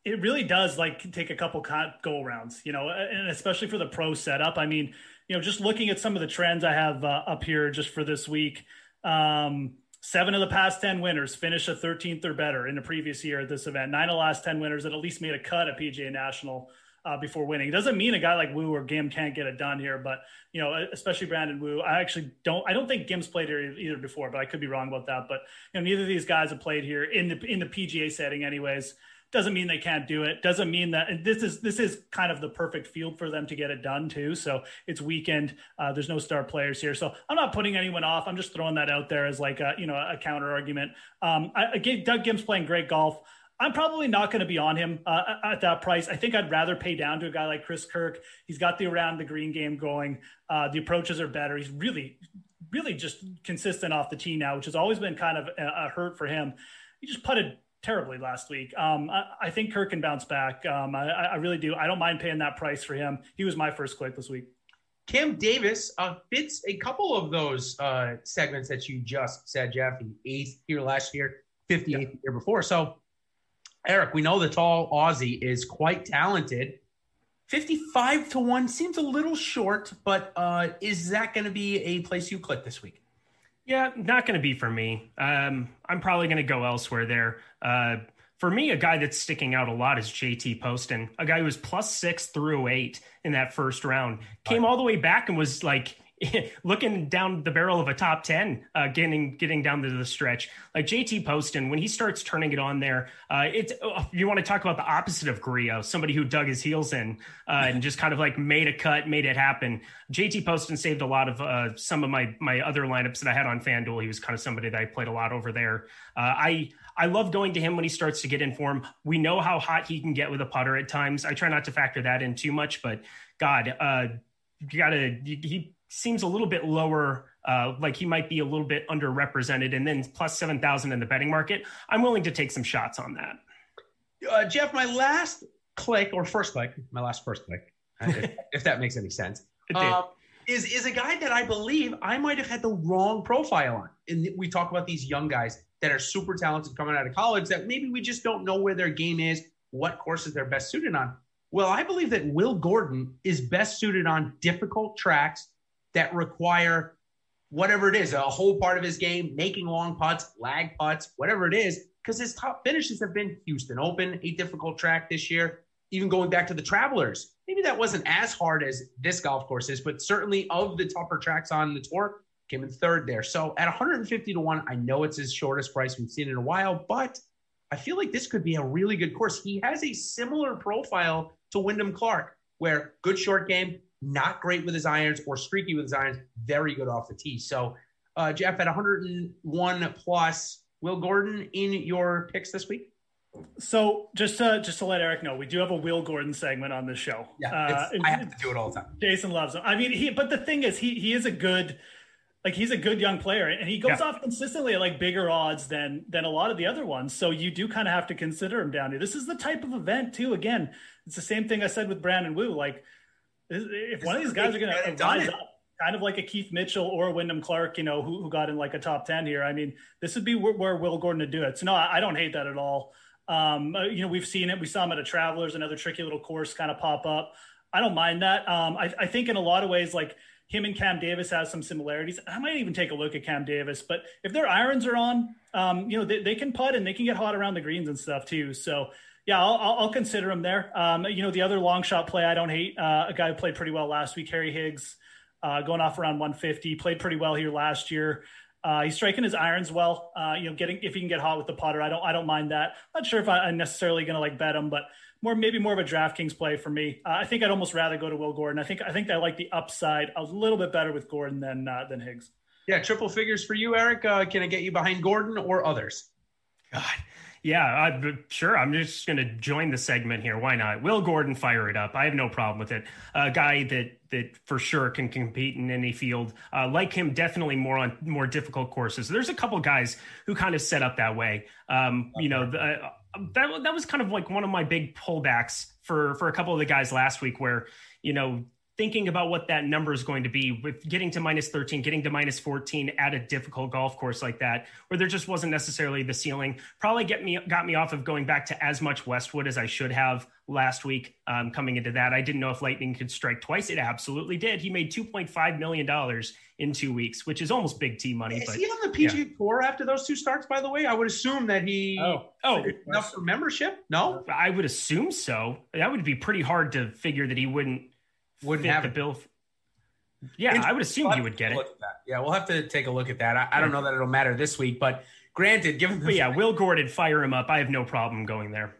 it really does like take a couple go rounds, you know, and especially for the pro setup. I mean, you know, just looking at some of the trends I have uh, up here just for this week. Um, seven of the past 10 winners finish a 13th or better in the previous year at this event. Nine of the last 10 winners that at least made a cut at PGA National uh, before winning. It doesn't mean a guy like Wu or Ghim can't get it done here, but you know, especially Brandon Wu. I actually don't. I don't think Ghim's played here either before, but I could be wrong about that. But you know, neither of these guys have played here in the in the PGA setting, anyways doesn't mean they can't do it doesn't mean that this is this is kind of the perfect field for them to get it done too so it's weekend uh, there's no star players here so i'm not putting anyone off i'm just throwing that out there as like a you know a counter argument um I, again doug ghim's playing great golf I'm probably not going to be on him uh, at that price. I think I'd rather pay down to a guy like Chris Kirk. He's got the around the green game going. Uh, the approaches are better. He's really, really just consistent off the tee now, which has always been kind of a, a hurt for him. He just putted terribly last week. Um, I, I, think Kirk can bounce back. Um, I, I, really do. I don't mind paying that price for him. He was my first click this week.
Cam Davis uh, fits a couple of those uh, segments that you just said, Geoff. Eighth here last year, 58th yeah. year before. So, Eric, we know the tall Aussie is quite talented. 55 to 1 seems a little short, but uh, is that going to be a place you click this week?
Yeah, not going to be for me. Um, I'm probably going to go elsewhere there. Uh, for me, a guy that's sticking out a lot is JT Poston, a guy who was plus six through eight in that first round. Came all the way back and was like [laughs] looking down the barrel of a top 10 uh, getting getting down to the stretch like jt poston when he starts turning it on there uh, it's uh, you want to talk about the opposite of Grillo, somebody who dug his heels in uh, [laughs] and just kind of like made a cut made it happen jt poston saved a lot of uh, some of my my other lineups that i had on fanduel he was kind of somebody that i played a lot over there uh, i I love going to him when he starts to get in form. We know how hot he can get with a putter at times. I try not to factor that in too much, but God, uh, you gotta he seems a little bit lower, uh, like he might be a little bit underrepresented, and then plus 7,000 in the betting market. I'm willing to take some shots on that.
Uh, Jeff, my last click or first click, my last first click, [laughs] if, if, that makes any sense, uh, is is a guy that I believe I might have had the wrong profile on. And we talk about these young guys that are super talented coming out of college that maybe we just don't know where their game is, what courses they're best suited on. Well, I believe that Will Gordon is best suited on difficult tracks that require whatever it is, a whole part of his game, making long putts, lag putts, whatever it is, because his top finishes have been Houston Open, a difficult track this year, even going back to the Travelers. Maybe that wasn't as hard as this golf course is, but certainly of the tougher tracks on the tour, came in third there. So at 150 to 1, I know it's his shortest price we've seen in a while, but I feel like this could be a really good course. He has a similar profile to Wyndham Clark, where good short game, not great with his irons or streaky with his irons, very good off the tee. So, uh, Geoff, at 101 plus, Will Gordon in your picks this week?
So just to just to let Eric know, we do have a Will Gordon segment on this show.
Yeah, uh, I have to do it all the time.
Jason loves him. I mean, he. But the thing is, he he is a good, like he's a good young player, and he goes yeah. off consistently at like bigger odds than than a lot of the other ones. So you do kind of have to consider him down here. This is the type of event too. Again, it's the same thing I said with Brandon Wu. Like if one of these guys are going to rise up, kind of like a Keith Mitchell or a Wyndham Clark, you know, who, who got in like a top 10 here. I mean, this would be where, where Will Gordon to do it. So no, I, I don't hate that at all. Um, uh, you know, we've seen it. We saw him at a Travelers, another tricky little course kind of pop up. I don't mind that. Um, I, I think in a lot of ways, like him and Cam Davis has some similarities. I might even take a look at Cam Davis, but if their irons are on, um, you know, they, they can putt and they can get hot around the greens and stuff too. So yeah, I'll, I'll consider him there. Um, you know, the other long shot play I don't hate, uh, a guy who played pretty well last week, Harry Higgs, uh, going off around 150, played pretty well here last year. Uh, he's striking his irons well. Uh, you know, getting if he can get hot with the putter, I don't I don't mind that. Not sure if I, am necessarily going to like bet him, but more maybe more of a DraftKings play for me. Uh, I think I'd almost rather go to Will Gordon. I think I think I like the upside a little bit better with Gordon than uh, than Higgs.
Yeah, triple figures for you, Eric. can I get you behind Gordon or others?
God, yeah, I, sure. I'm just going to join the segment here. Why not? Will Gordon fire it up? I have no problem with it. A guy that that for sure can compete in any field. Uh, like him, definitely more on more difficult courses. There's a couple guys who kind of set up that way. Um, you know, the, uh, that that was kind of like one of my big pullbacks for for a couple of the guys last week, where you know thinking about what that number is going to be with getting to minus 13, getting to minus 14 at a difficult golf course like that, where there just wasn't necessarily the ceiling, probably get me got me off of going back to as much Westwood as I should have last week. Um, coming into that, I didn't know if Lightning could strike twice. It absolutely did. He made 2.5 million dollars in two weeks, which is almost big T money.
Is
but,
he on the PGA yeah. Tour after those two starts? By the way, I would assume that he
oh oh
enough for membership. No,
I would assume so. That would be pretty hard to figure that he wouldn't
wouldn't have
the bill. Yeah, I would assume you would get it.
Yeah, we'll have to take a look at that. I, I, don't know that it'll matter this week, but granted, given
the yeah, Will Gordon, fire him up. I have no problem going there.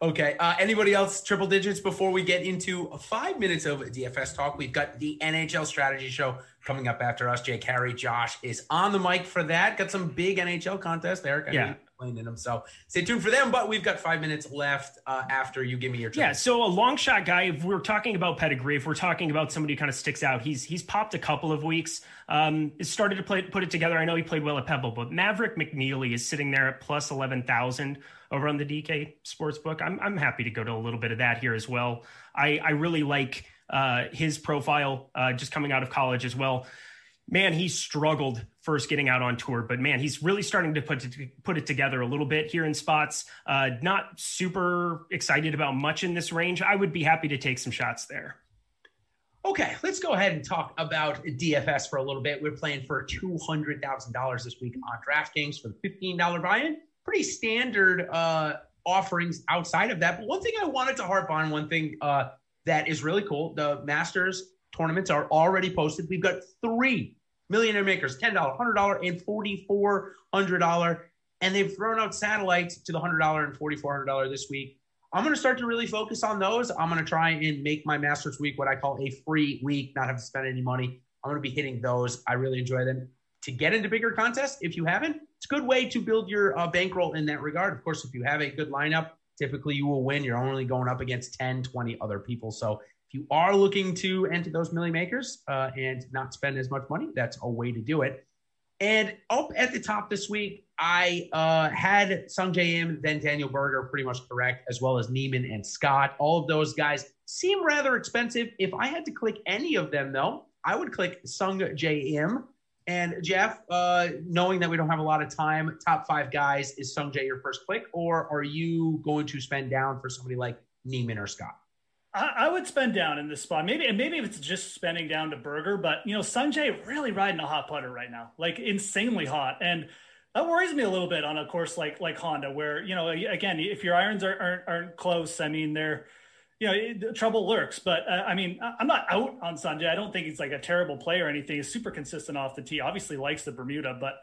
Okay. Uh, anybody else triple digits before we get into five minutes of DFS talk? We've got the NHL strategy show coming up after us. Jake Harry, Josh is on the mic for that. Got some big NHL contest, Eric. I
yeah
playing in them. So stay tuned for them. But we've got five minutes left uh, after you give me your.
Yeah. So a long shot guy. If we're talking about pedigree, if we're talking about somebody who kind of sticks out, he's he's popped a couple of weeks. Um, started to play put it together. I know he played well at Pebble, but Maverick McNealy is sitting there at plus eleven thousand over on the DK Sportsbook. I'm I'm happy to go to a little bit of that here as well. I I really like uh, his profile uh, just coming out of college as well man, he struggled first getting out on tour, but man, he's really starting to put it, put it together a little bit here in spots. Uh, not super excited about much in this range. I would be happy to take some shots there.
Okay, let's go ahead and talk about DFS for a little bit. We're playing for $200,000 this week on DraftKings for the $15 buy-in. Pretty standard uh, offerings outside of that. But one thing I wanted to harp on, one thing uh, that is really cool, the Masters tournaments are already posted. We've got three millionaire makers $10, $100, and $4,400. And they've thrown out satellites to the $100 and $4,400 this week. I'm going to start to really focus on those. I'm going to try and make my Masters week what I call a free week, not have to spend any money. I'm going to be hitting those. I really enjoy them. To get into bigger contests, if you haven't, it's a good way to build your uh, bankroll in that regard. Of course, if you have a good lineup, typically you will win. You're only going up against 10, 20 other people. So if you are looking to enter those milli makers uh, and not spend as much money, that's a way to do it. And up at the top this week, I uh, had Sung Im, then Daniel Berger, pretty much correct, as well as Niemann and Scott. All of those guys seem rather expensive. If I had to click any of them, though, I would click Sung J M. And Jeff, uh, knowing that we don't have a lot of time, top five guys, is Sung Jae your first click, or are you going to spend down for somebody like Niemann or Scott?
I, I would spend down in this spot. Maybe and maybe if it's just spending down to Berger, but you know, Sungjae really riding a hot putter right now, like insanely hot. And that worries me a little bit on a course like like Honda, where you know, again, if your irons are, aren't, aren't close, I mean, they're you know, trouble lurks. But uh, I mean, I'm not out on Sungjae. I don't think he's like a terrible player or anything. He's super consistent off the tee. Obviously, likes the Bermuda, but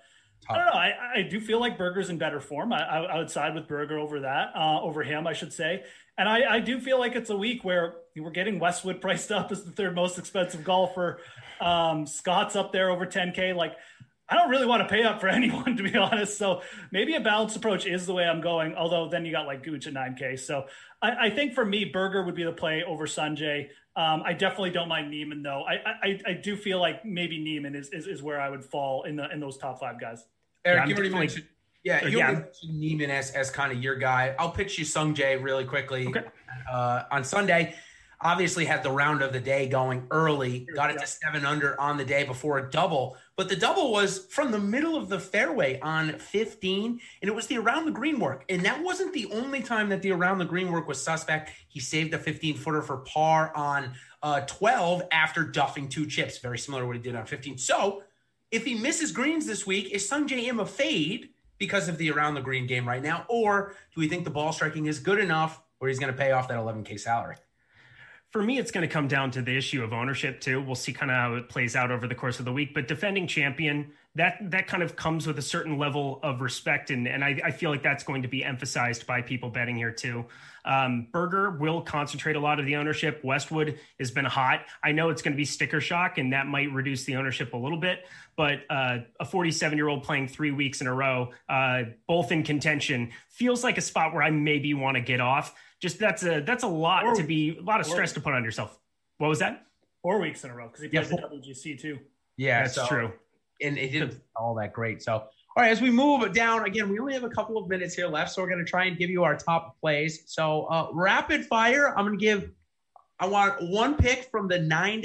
I don't know. I, I do feel like Berger's in better form. I, I, I would side with Berger over that, uh, over him, I should say. And I, I do feel like it's a week where we're getting Westwood priced up as the third most expensive golfer. Um, Scott's up there over 10K. Like, I don't really want to pay up for [laughs] anyone, to be honest. So maybe a balanced approach is the way I'm going. Although then you got like Gooch at 9K. So I, I think for me, Berger would be the play over Sungjae. Um, I definitely don't mind Niemann though. I, I, I do feel like maybe Niemann is, is, is where I would fall in the in those top five guys.
Eric, yeah, you already mentioned. Yeah, you yeah. Niemann as, as kind of your guy. I'll pitch you Sungjae really quickly. Okay. Uh, on Sunday, obviously had the round of the day going early, got it to seven under on the day before a double. But the double was from the middle of the fairway on 15, and it was the around the green work. And that wasn't the only time that the around the green work was suspect. He saved a 15 footer for par on uh, 12 after duffing two chips, very similar to what he did on 15. So if he misses greens this week, is Sungjae Im a fade because of the around the green game right now? Or do we think the ball striking is good enough where he's going to pay off that 11K salary?
for me, it's going to come down to the issue of ownership too. We'll see kind of how it plays out over the course of the week. But defending champion, that that kind of comes with a certain level of respect, and and I, I feel like that's going to be emphasized by people betting here too. Um, Berger will concentrate a lot of the ownership. Westwood has been hot. I know it's going to be sticker shock, and that might reduce the ownership a little bit. But uh, a 47 year old playing three weeks in a row, uh, both in contention, feels like a spot where I maybe want to get off just that's a that's a lot four, to be a lot of stress to put on yourself. What was that?
Four weeks in a row because he played yeah, the WGC too.
Yeah,
that's
so,
true.
And it didn't all that great. So, all right, as we move down again, we only have a couple of minutes here left, so we're going to try and give you our top plays. So, uh, rapid fire. I'm going to give. I want one pick from the nine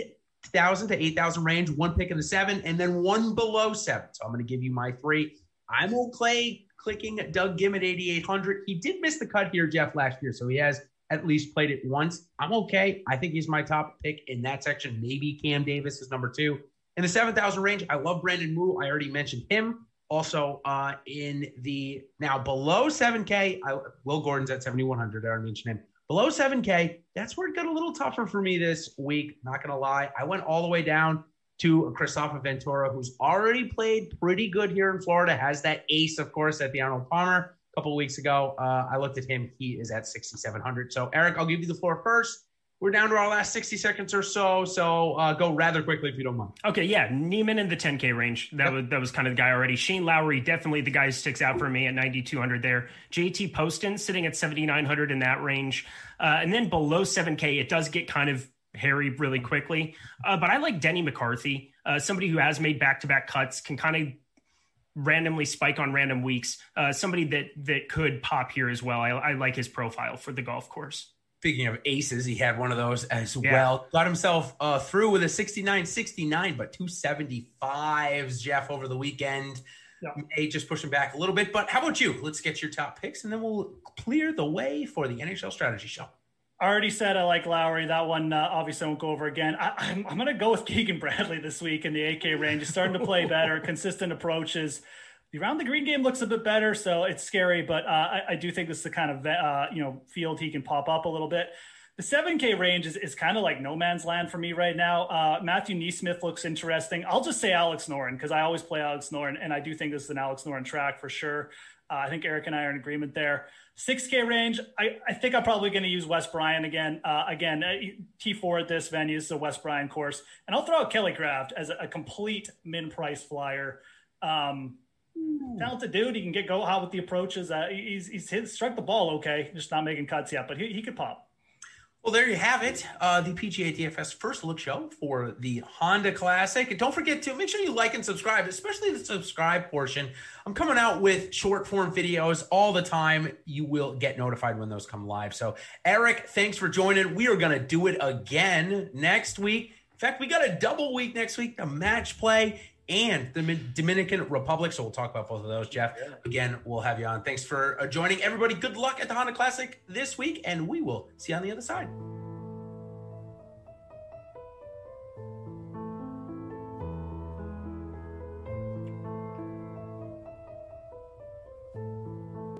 thousand to eight thousand range, one pick in the seven, and then one below seven. So I'm going to give you my three. I'm okay clicking Doug Ghim at 8,800. He did miss the cut here, Geoff, last year, so he has at least played it once. I'm okay. I think he's my top pick in that section. Maybe Cam Davis is number two. In the 7,000 range, I love Brandon Wu. I already mentioned him. Also, uh, in the now below 7K, I, Will Gordon's at 7,100. I already mentioned him. Below 7K, that's where it got a little tougher for me this week. Not going to lie. I went all the way down to Kristoffer Ventura, who's already played pretty good here in Florida, has that ace, of course, at the Arnold Palmer a couple weeks ago. Uh, I looked at him. He is at 6,700. So, Eric, I'll give you the floor first. We're down to our last 60 seconds or so. So uh, go rather quickly if you don't mind.
Okay, yeah. Niemann in the 10K range. That, yep. was, that was kind of the guy already. Shane Lowry, definitely the guy who sticks out for me at 9,200 there. JT Poston sitting at 7,900 in that range. Uh, and then below 7K, it does get kind of hairy really quickly. Uh, but I like Denny McCarthy, uh, somebody who has made back to back cuts, can kind of randomly spike on random weeks. Uh, somebody that that could pop here as well. I, I, like his profile for the golf course.
Speaking of aces, he had one of those as yeah. well. Got himself uh, through with a 69 69, but 275s, Geoff, over the weekend. Yeah. May just pushing back a little bit. But how about you? Let's get your top picks and then we'll clear the way for the NHL strategy show.
I already said I like Lowry. That one uh, obviously won't go over again. I, am I'm, I'm going to go with Keegan Bradley this week in the AK range. He's starting to play [laughs] better, consistent approaches. The round the green game looks a bit better, so it's scary. But uh, I, I, do think this is the kind of uh, you know field he can pop up a little bit. The 7K range is, is kind of like no man's land for me right now. Uh, Matthew NeSmith looks interesting. I'll just say Alex Noren because I always play Alex Noren, and I do think this is an Alex Noren track for sure. Uh, I think Eric and I are in agreement there. 6K range, I, I think I'm probably going to use Wes Bryan again. Uh, again, uh, T4 at this venue is a Wes Bryan course. And I'll throw out Kelly Kraft as a, a complete min price flyer. Um, talented dude. He can get go out with the approaches. Uh, he's he's hit, struck the ball okay, just not making cuts yet, but he, he could pop.
Well, there you have it. Uh, the PGA DFS first look show for the Honda Classic. And don't forget to make sure you like and subscribe, especially the subscribe portion. I'm coming out with short form videos all the time. You will get notified when those come live. So, Eric, thanks for joining. We are going to do it again next week. In fact, we got a double week next week, the match play and the Dominican Republic. So we'll talk about both of those, Geoff. Yeah. Again, we'll have you on. Thanks for uh, joining everybody. Good luck at the Honda Classic this week, and we will see you on the other side.